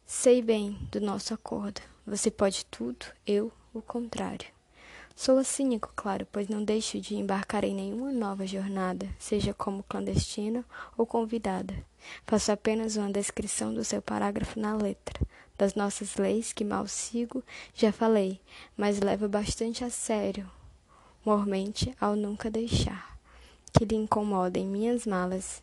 Sei bem do nosso acordo. Você pode tudo, eu o contrário. Sou cínico, claro, pois não deixo de embarcar em nenhuma nova jornada, seja como clandestina ou convidada. Faço apenas uma descrição do seu parágrafo na letra. Das nossas leis, que mal sigo, já falei, mas levo bastante a sério, mormente, ao nunca deixar que lhe incomodem minhas malas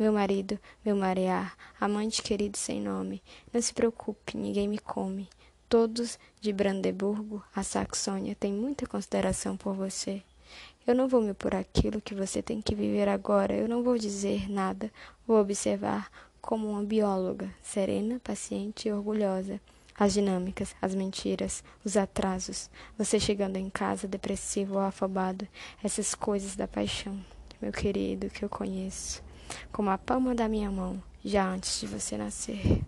meu marido, meu marear, amante querido sem nome, não se preocupe, ninguém me come. Todos de Brandeburgo a Saxônia têm muita consideração por você. Eu não vou me por aquilo que você tem que viver agora, eu não vou dizer nada, vou observar como uma bióloga, serena, paciente e orgulhosa. As dinâmicas, as mentiras, os atrasos, você chegando em casa depressivo ou afobado, essas coisas da paixão, meu querido, que eu conheço como a palma da minha mão, já antes de você nascer.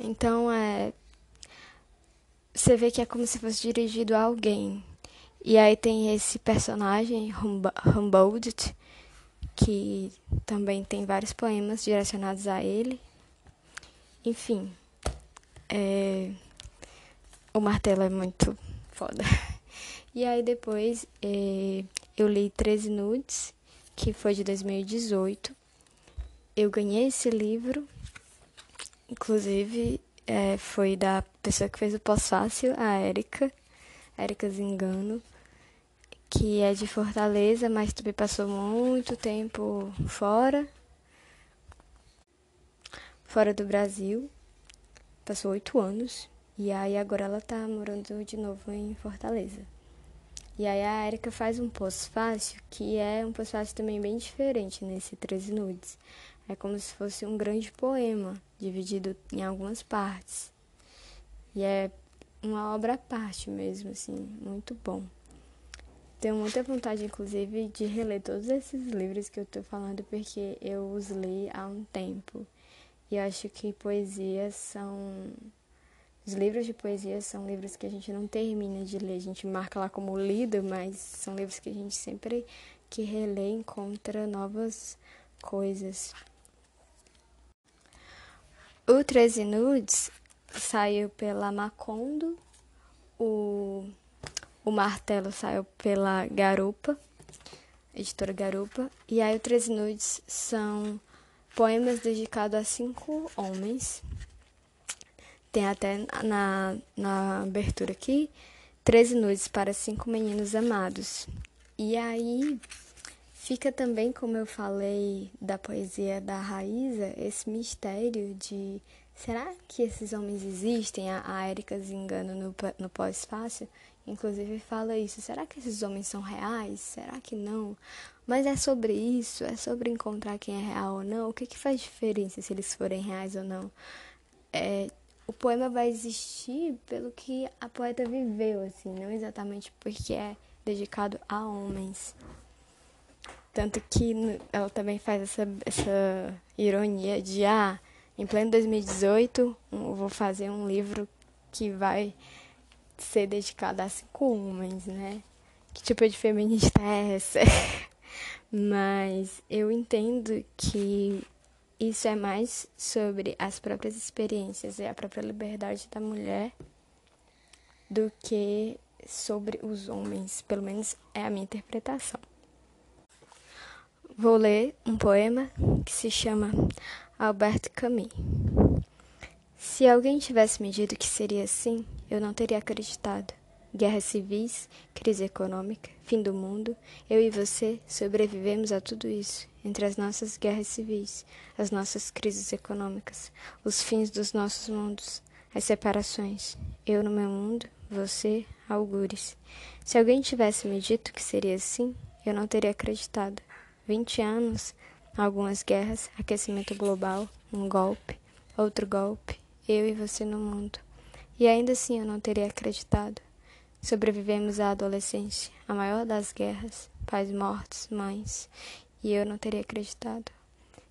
Então é. Você vê que é como se fosse dirigido a alguém. E aí tem esse personagem, Humboldt, que também tem vários poemas direcionados a ele. Enfim, é... o martelo é muito foda. E aí depois é... eu li 13 nudes que foi de 2018. Eu ganhei esse livro, inclusive é, foi da pessoa que fez o pós-fácil, a Érica, Érica Zingano, que é de Fortaleza, mas também passou muito tempo fora, fora do Brasil, passou oito anos, e aí agora ela tá morando de novo em Fortaleza. E aí a Erika faz um pós-fácil que é um pós-fácil também bem diferente nesse 13 nudes. É como se fosse um grande poema, dividido em algumas partes. E é uma obra à parte mesmo, assim, muito bom. Tenho muita vontade, inclusive, de reler todos esses livros que eu tô falando, porque eu os li há um tempo. E acho que poesias são os livros de poesia são livros que a gente não termina de ler, a gente marca lá como lido, mas são livros que a gente sempre que relê encontra novas coisas. O 13 Nudes saiu pela Macondo, o, o Martelo saiu pela Garupa, editora Garupa, e aí o 13 Nudes são poemas dedicados a cinco homens tem até na, na abertura aqui, 13 noites para cinco meninos amados. E aí fica também, como eu falei da poesia da Raíza, esse mistério de será que esses homens existem? A, a Erika Zingano no, no pós-fácil, inclusive, fala isso. Será que esses homens são reais? Será que não? Mas é sobre isso, é sobre encontrar quem é real ou não. O que, que faz diferença se eles forem reais ou não? É, o poema vai existir pelo que a poeta viveu, assim, não exatamente porque é dedicado a homens. Tanto que ela também faz essa, essa ironia de, ah, em pleno 2018, eu vou fazer um livro que vai ser dedicado a cinco homens, né? Que tipo de feminista é essa? Mas eu entendo que isso é mais sobre as próprias experiências e a própria liberdade da mulher do que sobre os homens. Pelo menos é a minha interpretação. Vou ler um poema que se chama Albert Camus. Se alguém tivesse me dito que seria assim, eu não teria acreditado. guerras civis, crise econômica, fim do mundo, eu e você sobrevivemos a tudo isso, entre as nossas guerras civis, as nossas crises econômicas, os fins dos nossos mundos, as separações. Eu no meu mundo, você, algures. Se alguém tivesse me dito que seria assim, eu não teria acreditado. Vinte anos, algumas guerras, aquecimento global, um golpe, outro golpe, eu e você no mundo. E ainda assim eu não teria acreditado. Sobrevivemos à adolescência, a maior das guerras, pais mortos, mães, e eu não teria acreditado.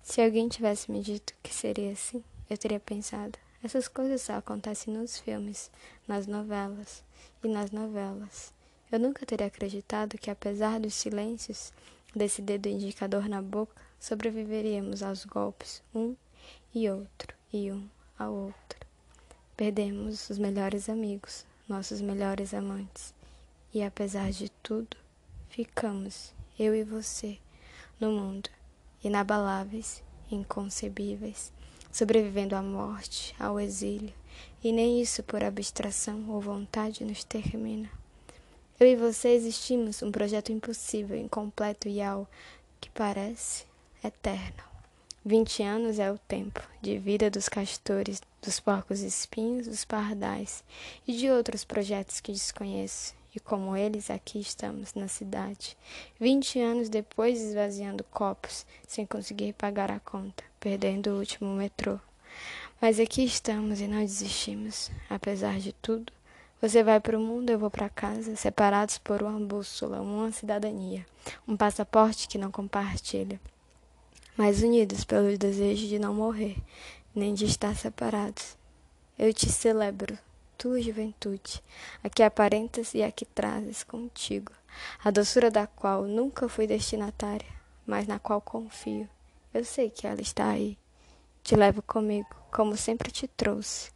Se alguém tivesse me dito que seria assim, eu teria pensado: essas coisas só acontecem nos filmes, nas novelas e nas novelas. Eu nunca teria acreditado que, apesar dos silêncios, desse dedo indicador na boca, sobreviveríamos aos golpes, um e outro, e um ao outro. Perdemos os melhores amigos, nossos melhores amantes. E apesar de tudo, ficamos, eu e você, no mundo, inabaláveis, inconcebíveis, sobrevivendo à morte, ao exílio, e nem isso por abstração ou vontade nos termina. Eu e você existimos um projeto impossível, incompleto e ao que parece eterno. Vinte anos é o tempo de vida dos castores, dos porcos espinhos, dos pardais e de outros projetos que desconheço. E como eles, aqui estamos na cidade, vinte anos depois esvaziando copos, sem conseguir pagar a conta, perdendo o último metrô. Mas aqui estamos e não desistimos, apesar de tudo. Você vai para o mundo, eu vou para casa, separados por uma bússola, uma cidadania, um passaporte que não compartilha mas unidos pelo desejo de não morrer, nem de estar separados. Eu te celebro, tua juventude, a que aparentas e a que trazes contigo, a doçura da qual nunca fui destinatária, mas na qual confio. Eu sei que ela está aí. Te levo comigo, como sempre te trouxe.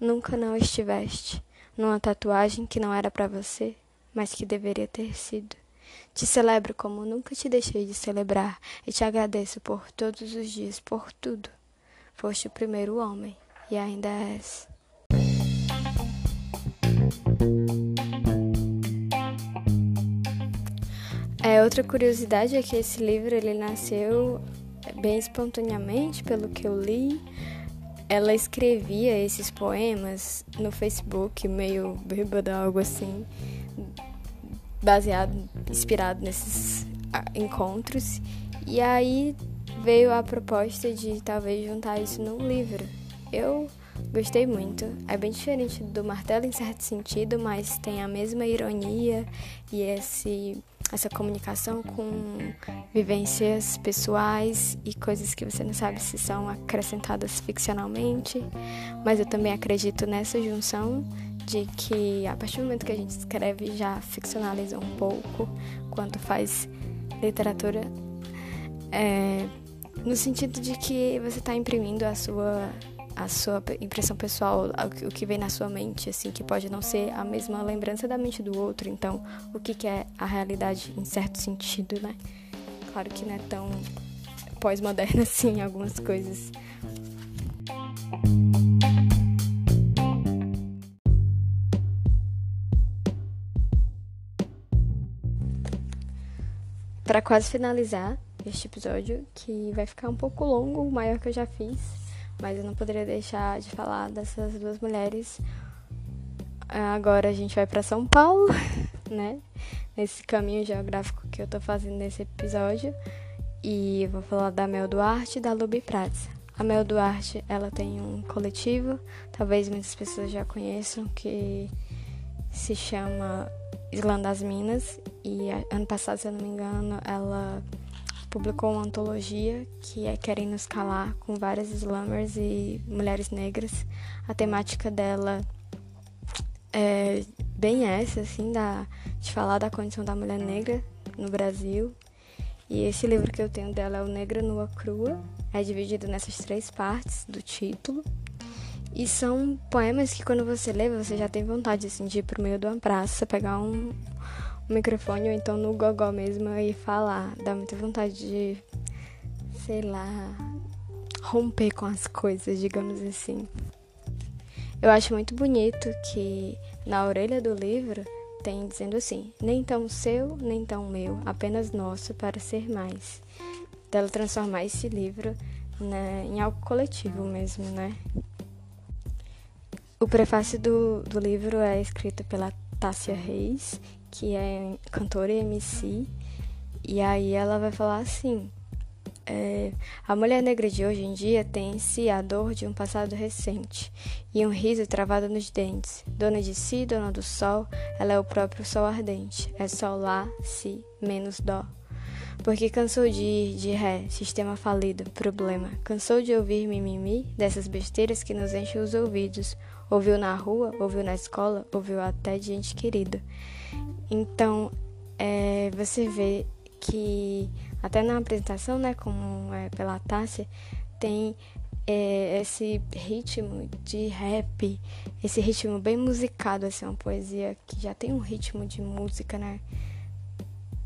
Nunca não estiveste numa tatuagem que não era para você, mas que deveria ter sido. Te celebro como nunca te deixei de celebrar e te agradeço por todos os dias, por tudo. Foste o primeiro homem e ainda és. É, outra curiosidade é que esse livro ele nasceu bem espontaneamente, pelo que eu li. Ela escrevia esses poemas no Facebook, meio bêbada, algo assim baseado, inspirado nesses ah, encontros. E aí veio a proposta de talvez juntar isso num livro. Eu gostei muito. É bem diferente do Martelo em certo sentido, mas tem a mesma ironia e esse essa comunicação com vivências pessoais e coisas que você não sabe se são acrescentadas ficcionalmente, mas eu também acredito nessa junção de que a partir do momento que a gente escreve já ficcionaliza um pouco quanto faz literatura. É, no sentido de que você está imprimindo a sua a sua impressão pessoal, o que vem na sua mente, assim, que pode não ser a mesma lembrança da mente do outro. Então, o que, que é a realidade em certo sentido, né? Claro que não é tão pós-moderna assim, algumas coisas. para quase finalizar este episódio, que vai ficar um pouco longo, o maior que eu já fiz, mas eu não poderia deixar de falar dessas duas mulheres. Agora a gente vai para São Paulo, né? Nesse caminho geográfico que eu tô fazendo nesse episódio. E vou falar da Mel Duarte e da Lubi Prats. A Mel Duarte, ela tem um coletivo, talvez muitas pessoas já conheçam, que se chama Islã das Minas e ano passado, se eu não me engano, ela publicou uma antologia que é Querem Nos Calar, com várias slammers e mulheres negras. A temática dela é bem essa, assim, da, de falar da condição da mulher negra no Brasil. E esse livro que eu tenho dela é O Negra Nua Crua, é dividido nessas três partes do título. E são poemas que quando você lê, você já tem vontade assim, de ir pro meio de uma praça, pegar um, um microfone ou então no gogó mesmo e falar. Dá muita vontade de, sei lá, romper com as coisas, digamos assim. Eu acho muito bonito que na orelha do livro tem dizendo assim: nem tão seu, nem tão meu, apenas nosso para ser mais. Dela transformar esse livro né, em algo coletivo mesmo, né? O prefácio do, do livro é escrito pela Tássia Reis, que é cantora e MC, e aí ela vai falar assim: é, a mulher negra de hoje em dia tem em si a dor de um passado recente e um riso travado nos dentes. Dona de si, dona do sol, ela é o próprio sol ardente. É sol lá, si, menos dó. Porque cansou de ir de ré, sistema falido, problema. Cansou de ouvir mimimi, dessas besteiras que nos enchem os ouvidos. Ouviu na rua, ouviu na escola, ouviu até de gente querida. Então, é, você vê que até na apresentação, né, como é pela Tássia, tem é, esse ritmo de rap, esse ritmo bem musicado, assim, uma poesia que já tem um ritmo de música, né?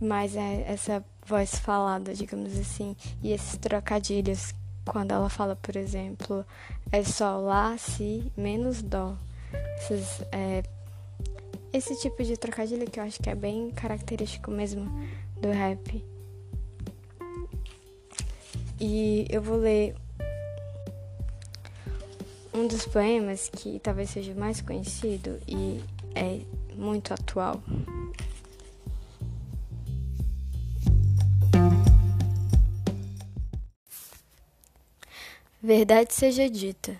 Mas é essa voz falada, digamos assim, e esses trocadilhos, quando ela fala, por exemplo, é só lá, si, menos dó. Esses, é, esse tipo de trocadilho que eu acho que é bem característico mesmo do rap. E eu vou ler um dos poemas que talvez seja mais conhecido e é muito atual. Verdade seja dita.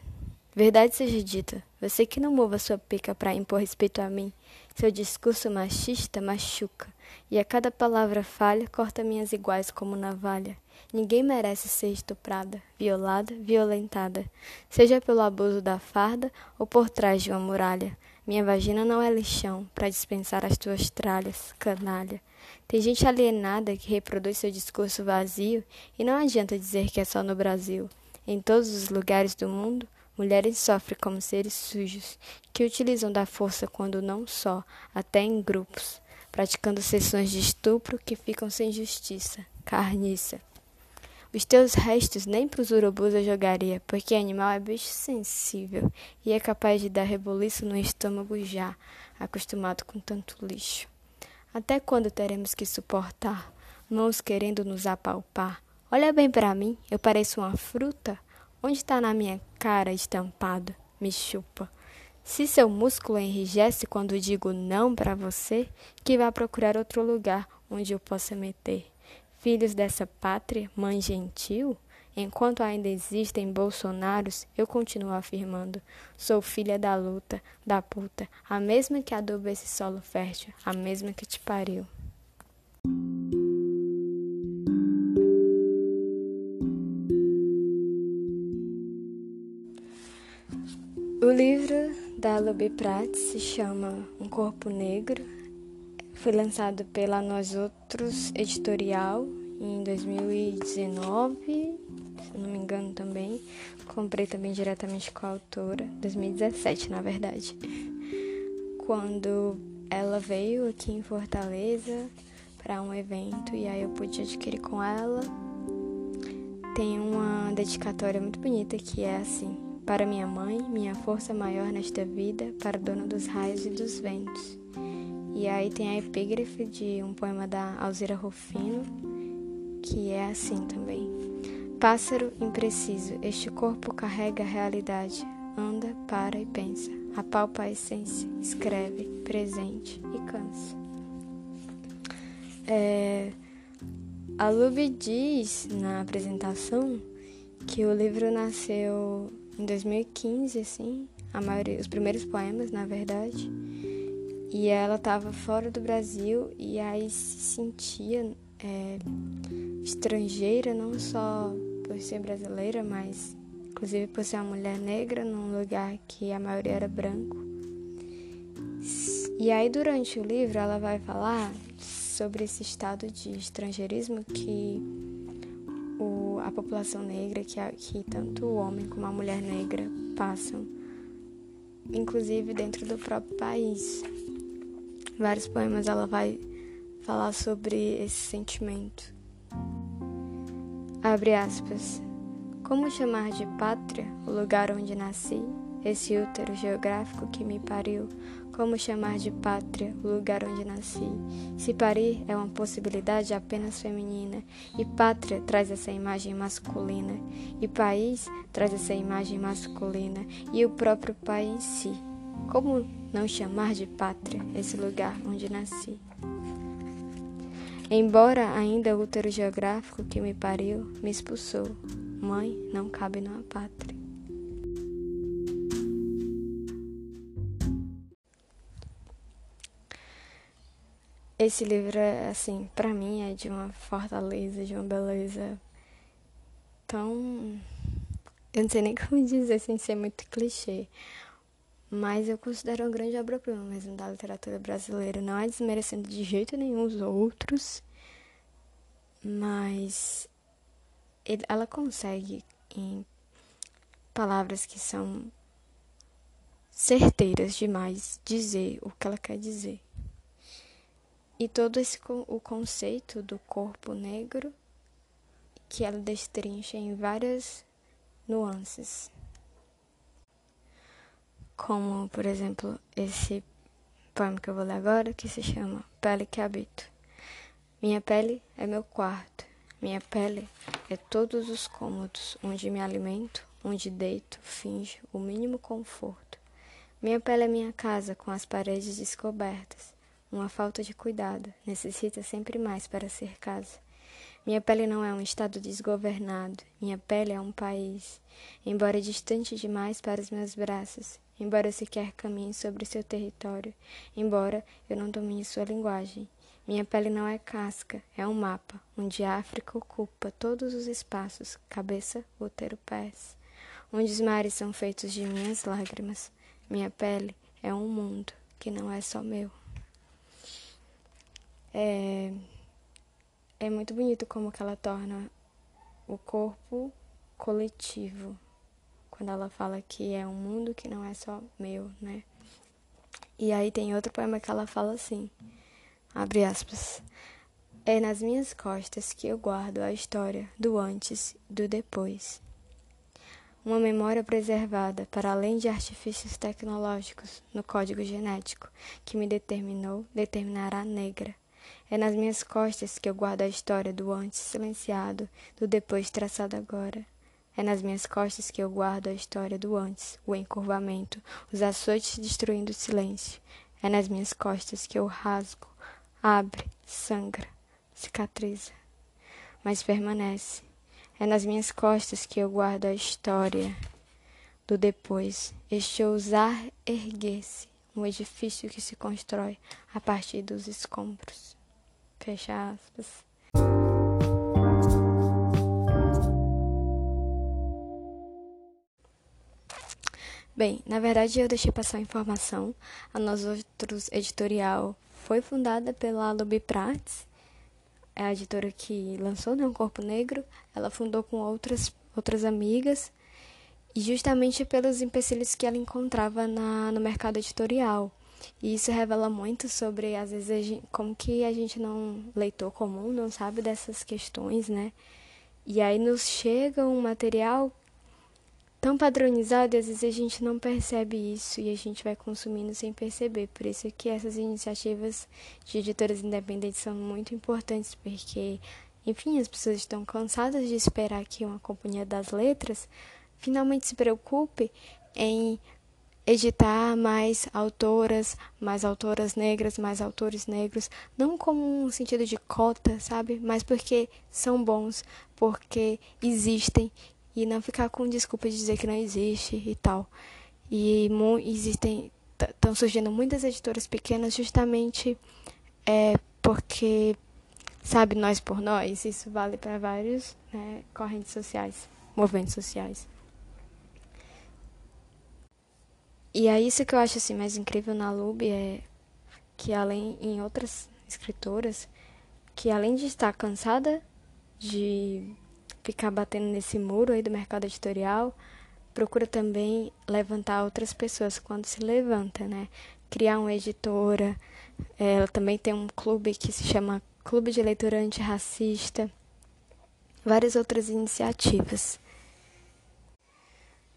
Verdade seja dita. Você que não mova sua pica para impor respeito a mim, seu discurso machista machuca, e a cada palavra falha corta minhas iguais como navalha. Ninguém merece ser estuprada, violada, violentada, seja pelo abuso da farda ou por trás de uma muralha. Minha vagina não é lixão para dispensar as tuas tralhas, canalha. Tem gente alienada que reproduz seu discurso vazio e não adianta dizer que é só no Brasil. Em todos os lugares do mundo, mulheres sofrem como seres sujos, que utilizam da força quando não só, até em grupos, praticando sessões de estupro que ficam sem justiça, carniça. Os teus restos nem pros urubus eu jogaria, porque animal é bicho sensível e é capaz de dar reboliço no estômago já, acostumado com tanto lixo. Até quando teremos que suportar mãos querendo nos apalpar? Olha bem para mim, eu pareço uma fruta? Onde está na minha cara estampado? Me chupa. Se seu músculo enrijece quando digo não para você, que vá procurar outro lugar onde eu possa meter filhos dessa pátria, mãe gentil? Enquanto ainda existem Bolsonaros, eu continuo afirmando: sou filha da luta, da puta, a mesma que aduba esse solo fértil, a mesma que te pariu. O livro da Lube Prats se chama Um Corpo Negro foi lançado pela Nós Outros Editorial em 2019, se não me engano também. Comprei também diretamente com a autora, 2017 na verdade. Quando ela veio aqui em Fortaleza para um evento e aí eu pude adquirir com ela. Tem uma dedicatória muito bonita que é assim: Para minha mãe, minha força maior nesta vida, para dona dos raios e dos ventos. E aí tem a epígrafe de um poema da Alzira Rufino, que é assim também. Pássaro impreciso, este corpo carrega a realidade, anda, para e pensa, apalpa a essência, escreve, presente e cansa. É, a Lube diz na apresentação que o livro nasceu em 2015, assim, a maioria, os primeiros poemas, na verdade, e ela estava fora do Brasil e aí se sentia é, estrangeira, não só por ser brasileira, mas inclusive por ser uma mulher negra num lugar que a maioria era branco. E aí durante o livro ela vai falar sobre esse estado de estrangeirismo que a população negra, que, que tanto o homem como a mulher negra passam, inclusive dentro do próprio país vários poemas ela vai falar sobre esse sentimento. Abre aspas. Como chamar de pátria o lugar onde nasci? esse útero geográfico que me pariu, como chamar de pátria o lugar onde nasci? Se parir é uma possibilidade apenas feminina, e pátria traz essa imagem masculina, e país traz essa imagem masculina, e o próprio pai em si. Como não chamar de pátria esse lugar onde nasci? Embora ainda o útero geográfico que me pariu me expulsou, mãe não cabe numa pátria. Esse livro é assim, para mim é de uma fortaleza, de uma beleza tão eu não sei nem como dizer sem ser muito clichê, mas eu considero uma grande obra-prima mesmo da literatura brasileira. Não é desmerecendo de jeito nenhum os outros, mas ela consegue, em palavras que são certeiras demais, dizer o que ela quer dizer. E todo esse o conceito do corpo negro que ela destrincha em várias nuances como, por exemplo, esse poema que eu vou ler agora, que se chama Pele que Habito. Minha pele é meu quarto, minha pele é todos os cômodos onde me alimento, onde deito, finjo o mínimo conforto. Minha pele é minha casa com as paredes descobertas. Uma falta de cuidado necessita sempre mais para ser casa. Minha pele não é um estado desgovernado, minha pele é um país, embora distante demais para os meus braços, embora eu sequer caminhe sobre seu território, embora eu não domine sua linguagem. Minha pele não é casca, é um mapa, onde a África ocupa todos os espaços, cabeça, útero, pés. Onde os mares são feitos de minhas lágrimas. Minha pele é um mundo que não é só meu. É, é muito bonito como que ela torna o corpo coletivo quando ela fala que é um mundo que não é só meu, né? E aí tem outro poema que ela fala assim, abre aspas, é nas minhas costas que eu guardo a história do antes do depois. Uma memória preservada para além de artifícios tecnológicos no código genético que me determinou, determinará negra. É nas minhas costas que eu guardo a história do antes silenciado, do depois traçado agora. É nas minhas costas que eu guardo a história do antes, o encurvamento, os açoites destruindo o silêncio. É nas minhas costas que eu rasgo, abre, sangra, cicatriza, mas permanece. É nas minhas costas que eu guardo a história do depois, este ousar erguer-se, um edifício que se constrói a partir dos escombros. Fecha aspas. Bem, na verdade eu deixei passar a informação. A Nós Outros Editorial foi fundada pela Lubi Prats, é a editora que lançou né, Um Corpo Negro. Ela fundou com outras, outras amigas e justamente pelos empecilhos que ela encontrava na, no mercado editorial. E isso revela muito sobre, às vezes, gente, como que a gente não, leitor comum, não sabe dessas questões, né? E aí nos chega um material tão padronizado e às vezes a gente não percebe isso e a gente vai consumindo sem perceber. Por isso que essas iniciativas de editoras independentes são muito importantes, porque, enfim, as pessoas estão cansadas de esperar que uma companhia das letras finalmente se preocupe em editar mais autoras, mais autoras negras, mais autores negros, não como um sentido de cota, sabe? Mas porque são bons, porque existem e não ficar com desculpa de dizer que não existe e tal. E existem estão surgindo muitas editoras pequenas justamente é, porque sabe nós por nós isso vale para vários né, correntes sociais movimentos sociais e é isso que eu acho assim mais incrível na Lub é que além em outras escritoras que além de estar cansada de ficar batendo nesse muro aí do mercado editorial, procura também levantar outras pessoas quando se levanta, né? Criar uma editora. Ela também tem um clube que se chama Clube de Leitura Antirracista. Várias outras iniciativas.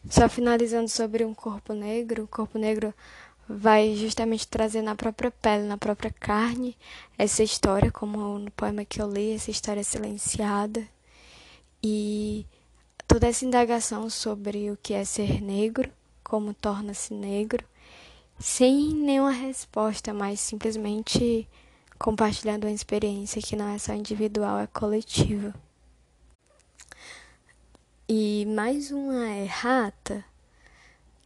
Só finalizando sobre um corpo negro, o corpo negro vai justamente trazer na própria pele, na própria carne, essa história, como no poema que eu li, essa história silenciada. E toda essa indagação sobre o que é ser negro, como torna-se negro, sem nenhuma resposta, mas simplesmente compartilhando uma experiência que não é só individual, é coletiva. E mais uma errata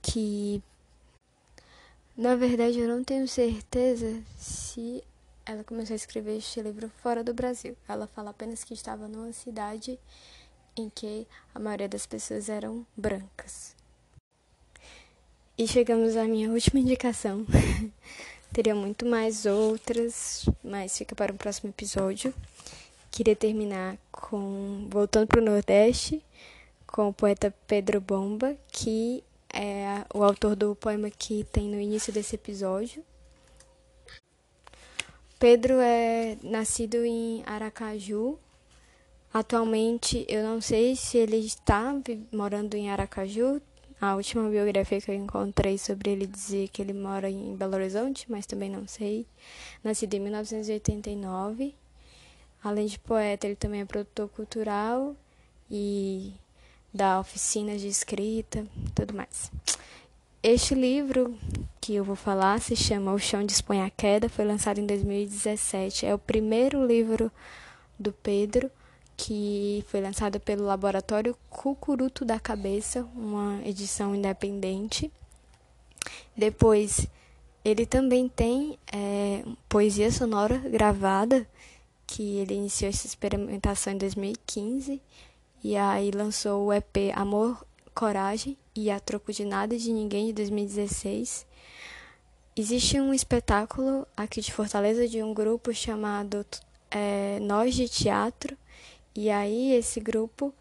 que na verdade eu não tenho certeza se ela começou a escrever este livro fora do Brasil. Ela fala apenas que estava numa cidade em que a maioria das pessoas eram brancas. E chegamos à minha última indicação. Teria muito mais outras, mas fica para um próximo episódio. Queria terminar com voltando para o Nordeste com o poeta Pedro Bomba, que é o autor do poema que tem no início desse episódio. Pedro é nascido em Aracaju. Atualmente, eu não sei se ele está morando em Aracaju. A última biografia que eu encontrei sobre ele dizia que ele mora em Belo Horizonte, mas também não sei. Nascido em 1989. Além de poeta, ele também é produtor cultural e da oficinas de escrita, tudo mais. Este livro que eu vou falar se chama O Chão Dispõe a Queda, foi lançado em 2017. É o primeiro livro do Pedro que foi lançado pelo Laboratório Cucuruto da Cabeça, uma edição independente. Depois, ele também tem é, poesia sonora gravada, que ele iniciou essa experimentação em 2015 e aí lançou o EP Amor, Coragem e A Troco de Nada de Ninguém de 2016. Existe um espetáculo aqui de Fortaleza de um grupo chamado é, Nós de Teatro. E aí esse grupo,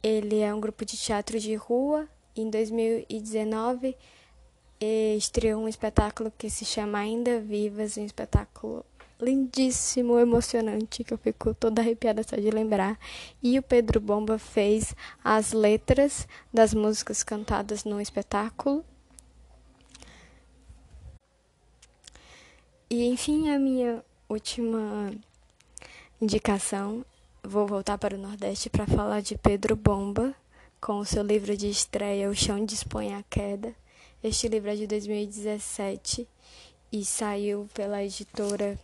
ele é um grupo de teatro de rua. Em 2019 estreou um espetáculo que se chama Ainda Vivas, um espetáculo lindíssimo, emocionante, que eu fico toda arrepiada só de lembrar. E o Pedro Bomba fez as letras das músicas cantadas no espetáculo. E enfim, a minha última indicação, vou voltar para o Nordeste para falar de Pedro Bomba, com o seu livro de estreia O Chão Dispõe a Queda. Este livro é de 2017 e saiu pela editora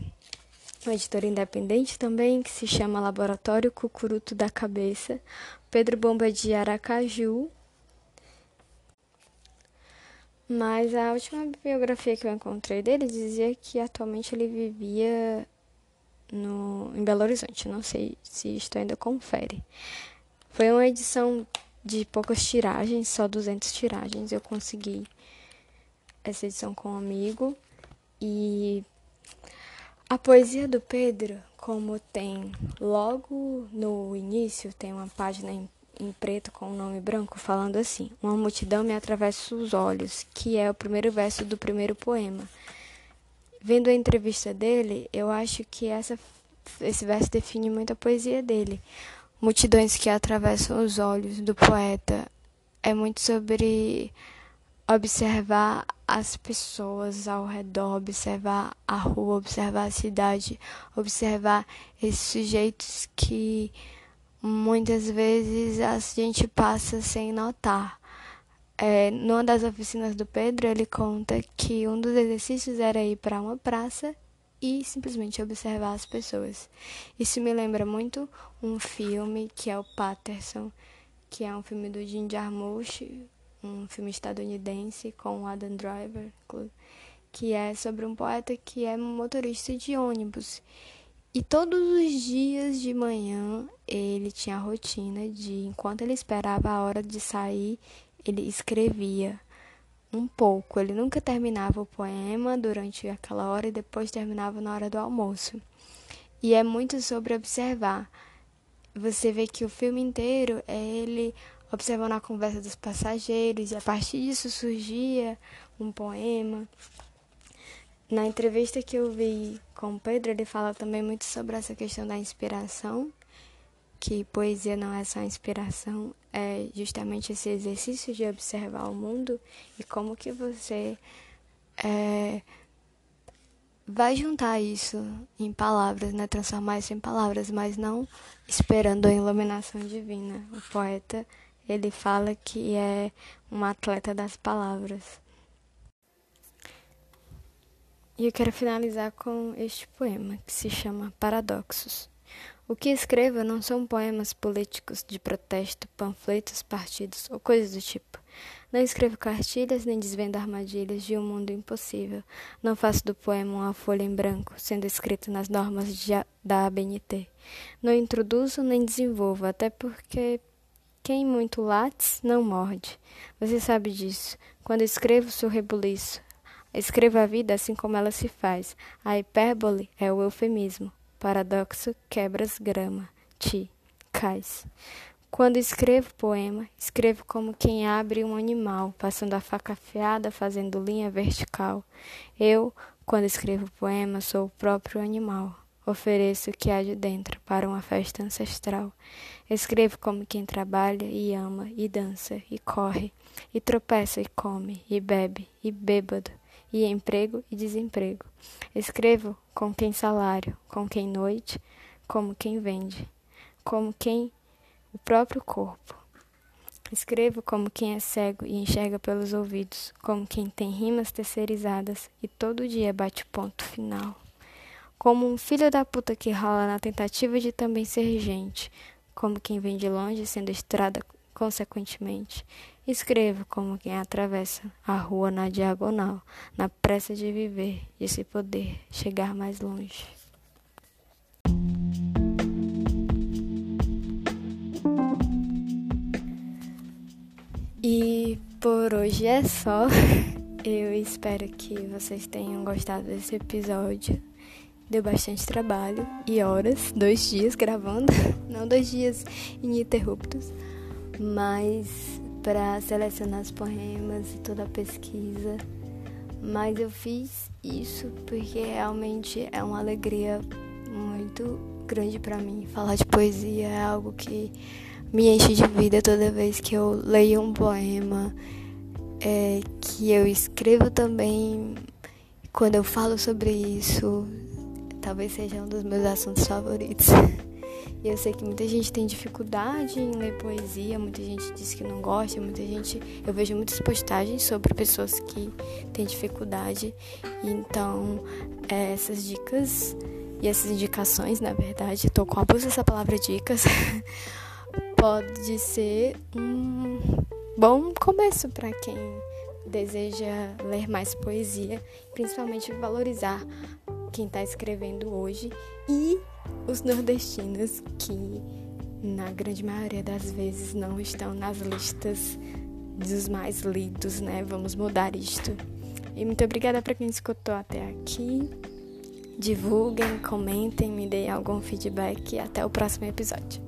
uma editora independente também, que se chama Laboratório Cucuruto da Cabeça, Pedro Bomba de Aracaju. Mas a última biografia que eu encontrei dele dizia que atualmente ele vivia no, em Belo Horizonte. Não sei se isto ainda confere. Foi uma edição de poucas tiragens, só 200 tiragens. Eu consegui essa edição com um amigo e a poesia do Pedro, como tem logo no início, tem uma página em, em preto com o um nome branco falando assim: Uma multidão me atravessa os olhos, que é o primeiro verso do primeiro poema. Vendo a entrevista dele, eu acho que essa, esse verso define muito a poesia dele. Multidões que atravessam os olhos do poeta é muito sobre observar as pessoas ao redor, observar a rua, observar a cidade, observar esses sujeitos que muitas vezes a gente passa sem notar. É, numa das oficinas do Pedro, ele conta que um dos exercícios era ir para uma praça e simplesmente observar as pessoas. Isso me lembra muito um filme que é o Patterson, que é um filme do Jim Jarmusch, um filme estadunidense com Adam Driver, que é sobre um poeta que é motorista de ônibus. E todos os dias de manhã ele tinha a rotina de, enquanto ele esperava a hora de sair, ele escrevia um pouco. Ele nunca terminava o poema durante aquela hora e depois terminava na hora do almoço. E é muito sobre observar. Você vê que o filme inteiro é ele observando a conversa dos passageiros, e a partir disso surgia um poema. Na entrevista que eu vi com o Pedro, ele fala também muito sobre essa questão da inspiração, que poesia não é só inspiração, é justamente esse exercício de observar o mundo e como que você é, vai juntar isso em palavras, né? Transformar isso em palavras, mas não esperando a iluminação divina. O poeta, ele fala que é um atleta das palavras. E eu quero finalizar com este poema, que se chama Paradoxos. O que escrevo não são poemas políticos de protesto, panfletos, partidos ou coisas do tipo. Não escrevo cartilhas nem desvendo armadilhas de um mundo impossível. Não faço do poema uma folha em branco, sendo escrito nas normas de, da ABNT. Não introduzo nem desenvolvo, até porque quem muito lates não morde. Você sabe disso. Quando escrevo, sou rebuliço. Escrevo a vida assim como ela se faz. A hipérbole é o eufemismo. Paradoxo quebras grama. Ti. Cais. Quando escrevo poema, escrevo como quem abre um animal, passando a faca afiada, fazendo linha vertical. Eu, quando escrevo poema, sou o próprio animal. Ofereço o que há de dentro para uma festa ancestral. Escrevo como quem trabalha e ama e dança e corre e tropeça e come e bebe e bêbado e emprego e desemprego. Escrevo com quem salário, com quem noite, como quem vende, como quem o próprio corpo. Escrevo como quem é cego e enxerga pelos ouvidos, como quem tem rimas terceirizadas e todo dia bate ponto final. Como um filho da puta que rola na tentativa de também ser gente, como quem vem de longe sendo estrada consequentemente. Escrevo como quem atravessa a rua na diagonal, na pressa de viver, de se poder chegar mais longe. E por hoje é só. Eu espero que vocês tenham gostado desse episódio. Deu bastante trabalho e horas, dois dias gravando, não dois dias ininterruptos, mas para selecionar os poemas e toda a pesquisa. Mas eu fiz isso porque realmente é uma alegria muito grande para mim. Falar de poesia é algo que me enche de vida toda vez que eu leio um poema, é, que eu escrevo também. Quando eu falo sobre isso, talvez seja um dos meus assuntos favoritos. E eu sei que muita gente tem dificuldade em ler poesia, muita gente diz que não gosta, muita gente. Eu vejo muitas postagens sobre pessoas que têm dificuldade. Então, é, essas dicas e essas indicações, na verdade, estou com abuso dessa palavra dicas. pode ser um bom começo para quem deseja ler mais poesia, principalmente valorizar quem está escrevendo hoje e os nordestinos que na grande maioria das vezes não estão nas listas dos mais lidos, né? Vamos mudar isto. E muito obrigada para quem escutou até aqui. Divulguem, comentem, me deem algum feedback e até o próximo episódio.